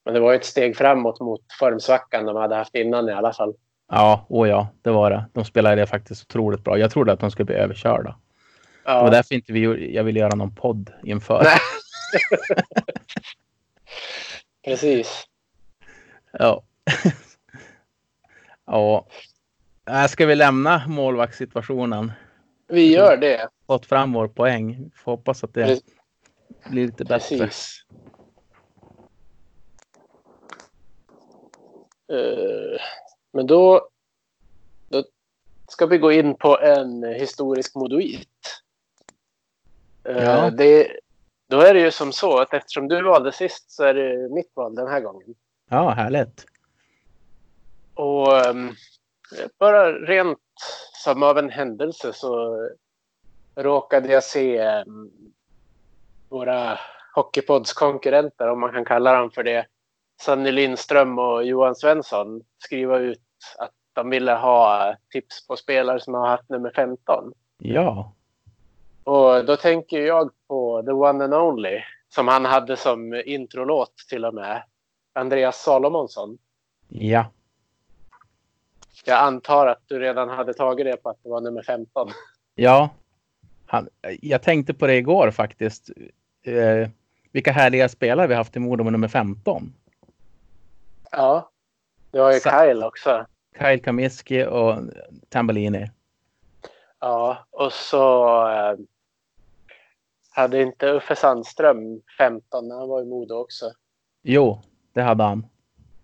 Men det var ju ett steg framåt mot formsvackan de hade haft innan i alla fall. Ja, och ja, det var det. De spelade det faktiskt otroligt bra. Jag trodde att de skulle bli överkörda. Det var Ja, därför inte vi, jag ville göra någon podd inför. Nej. precis. Ja. ja. Äh, Ska vi lämna målvaktssituationen? Vi gör det. Fått fram vår poäng. Får hoppas att det Pre- blir lite bättre. Precis. Men då, då ska vi gå in på en historisk modoit. Eh, Ja. det, då är det ju som så att eftersom du valde sist så är det mitt val den här gången. Ja, härligt. Och ehm, bara rent som av en händelse så råkade jag se ehm, våra Hockeypods konkurrenter, om man kan kalla dem för det, Sanny Lindström och Johan Svensson skriva ut att de ville ha tips på spelare som har haft nummer 15. Ja, Och då tänker jag på The One and Only som han hade som introlåt till och med. Andreas Salomonsson. ja. Jag antar att du redan hade tagit det på att det var nummer 15. Ja. Han, jag tänkte på det igår faktiskt. Eh, vilka härliga spelare vi haft i Modo med nummer 15. Ja. Det var ju Så- Kyle också. Kyle Kamiski och Tambellini. Ja, och så eh, hade inte Uffe Sandström 15 när han var i Modo också. Jo, det hade han.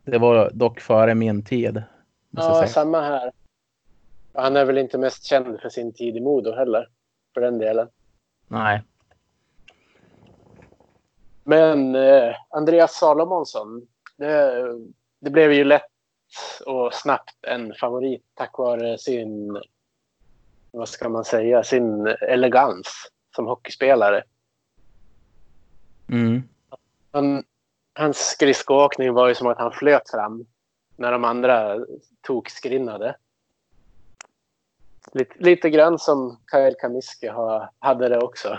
Det var dock före min tid. Ja, säga. samma här. Han är väl inte mest känd för sin tid i Modo heller. För den delen. Nej. Men eh, Andreas Salomonsson. Det, det blev ju lätt och snabbt en favorit tack vare sin, vad ska man säga, sin elegans som hockeyspelare. Mm. Han, hans skridskoåkning var ju som att han flöt fram när de andra tokskrinnade. Lite, lite grann som Kyle Kamiski ha, hade det också.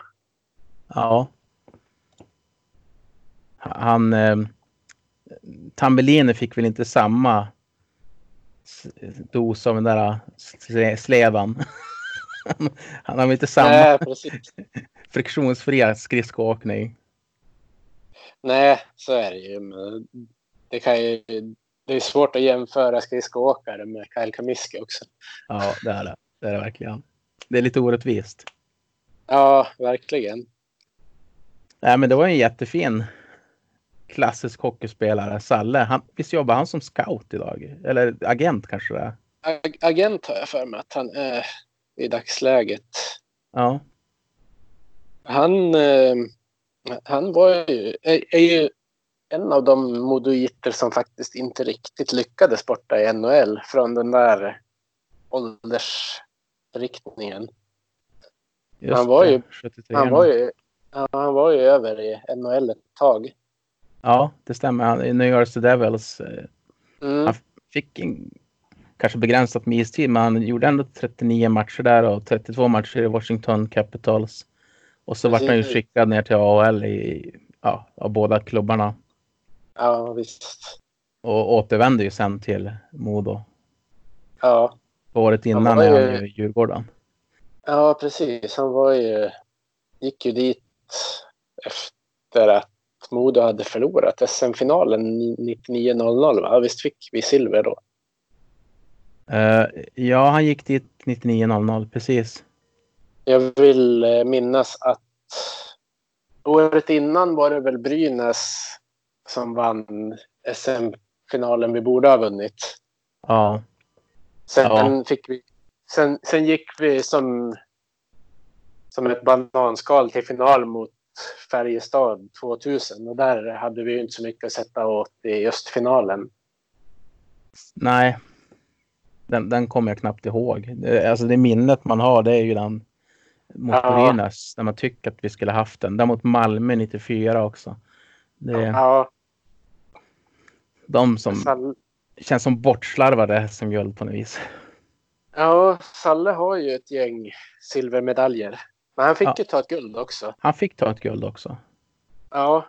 Ja. Han... Eh, Tambellini fick väl inte samma dos av den där sle- slevan. Han har väl inte samma Nej, precis. friktionsfria skridskoåkning. Nej, så är det ju. Det, kan ju, det är svårt att jämföra skridskoåkare med Kyle Kamiski också. Ja, det är det. Det är det verkligen. Det är lite orättvist. Ja, verkligen. Nej, men det var en jättefin klassisk hockeyspelare, Salle. Han, visst jobbar han som scout idag? Eller agent kanske det är? Ag- Agent har jag för mig att han är i dagsläget. Ja. Han, eh, han var ju, är, är ju en av de modoiter som faktiskt inte riktigt lyckades borta i NHL från den där åldersriktningen. Just Han var ju- 73 Han var ju, han var ju över i NHL ett tag. Ja, det stämmer. Han, I New York Devils eh, Mm. Han fick en, kanske begränsat med istid, men han gjorde ändå 39 matcher där och 32 matcher i Washington Capitals. Och så vart han ju skickad ner till AHL i, ja, av båda klubbarna Ja, visst. och återvände ju sen till Modo. Ja. Året innan Han var är ju- han ju i Djurgården. ja, precis. Han var ju, gick ju dit efter att Modo hade förlorat SM-finalen 99-00. Va? Visst fick vi silver då? Eh, ja, han gick dit 99-00, precis. Jag vill eh, minnas att året innan var det väl Brynäs som vann SM-finalen vi borde ha vunnit. Ja, Sen, Ja. fick vi, sen, sen gick vi som, som ett bananskal till final mot Färjestad 2000 och där hade vi inte så mycket att sätta åt i just finalen. nej. Den, den kommer jag knappt ihåg. Alltså det minnet man har, det är ju den mot Ja. Brynäs, där man tycker att vi skulle haft den. Där mot Malmö 94 också. Det är Ja, de som Sall, känns som bortslarvade som guld på något vis. ja, Salle har ju ett gäng silvermedaljer. Men han fick Ja. ju ta ett guld också. Han fick ta ett guld också. Ja.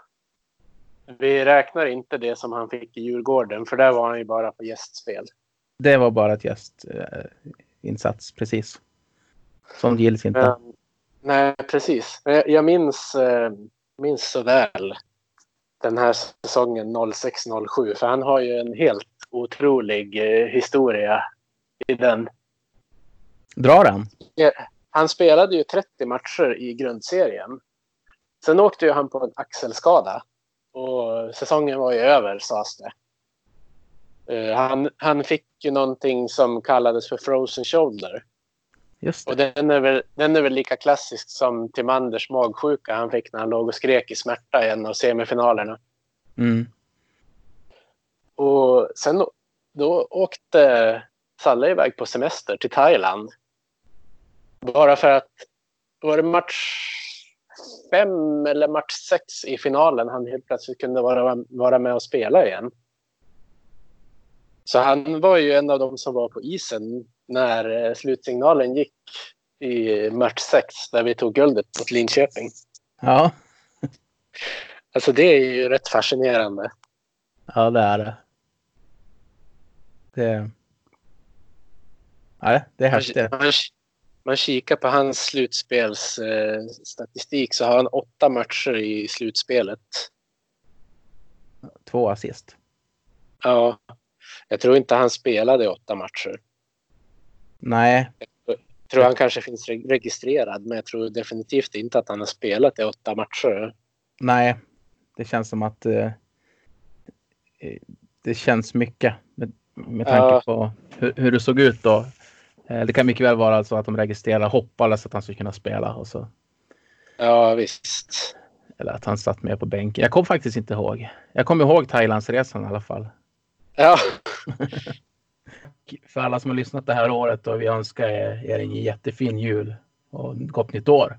Vi räknar inte det som han fick i Djurgården för där var han ju bara på gästspel. Det var bara ett gästinsats, insats, precis. Som gills inte. Men, nej, precis. Jag, jag minns, eh, minns så väl den här säsongen 06-07 för han har ju en helt otrolig eh, historia i den. Drar han? Han spelade ju 30 matcher i grundserien. Sen åkte ju han på en axelskada och säsongen var ju över sades det. Eh, han, han fick ju någonting som kallades för frozen shoulder. Och den är, väl, den är väl lika klassisk som Timanders magsjuka han fick när han låg och skrek i smärta i en av semifinalerna. Mm. Och sen då åkte Salle iväg på semester till Thailand. Bara för att var det match fem eller match sex i finalen han helt plötsligt kunde vara, vara med och spela igen. Så han var ju en av dem som var på isen när eh, slutsignalen gick i match sex där vi tog guldet mot Linköping. Ja. Alltså det är ju rätt fascinerande. ja, det är det. Det, Nej, det är häftigt. Man, man kikar på hans slutspelsstatistik eh, så har han åtta matcher i slutspelet. Två assist. Ja, jag tror inte han spelade åtta matcher. Nej, Jag tror han kanske finns re- registrerad, men jag tror definitivt inte att han har spelat i åtta matcher. nej. Det känns som att eh, eh, det känns mycket med, med tanke Ja. på hur, hur det såg ut då. Eh, det kan mycket väl vara så att de registrerar hoppades att han skulle kunna spela och så Ja, visst. eller att han satt med på bänken. Jag kommer faktiskt inte ihåg. Jag kommer ihåg Thailandsresan i alla fall. Ja, För alla som har lyssnat det här året och vi önskar er en jättefin jul och gott nytt år.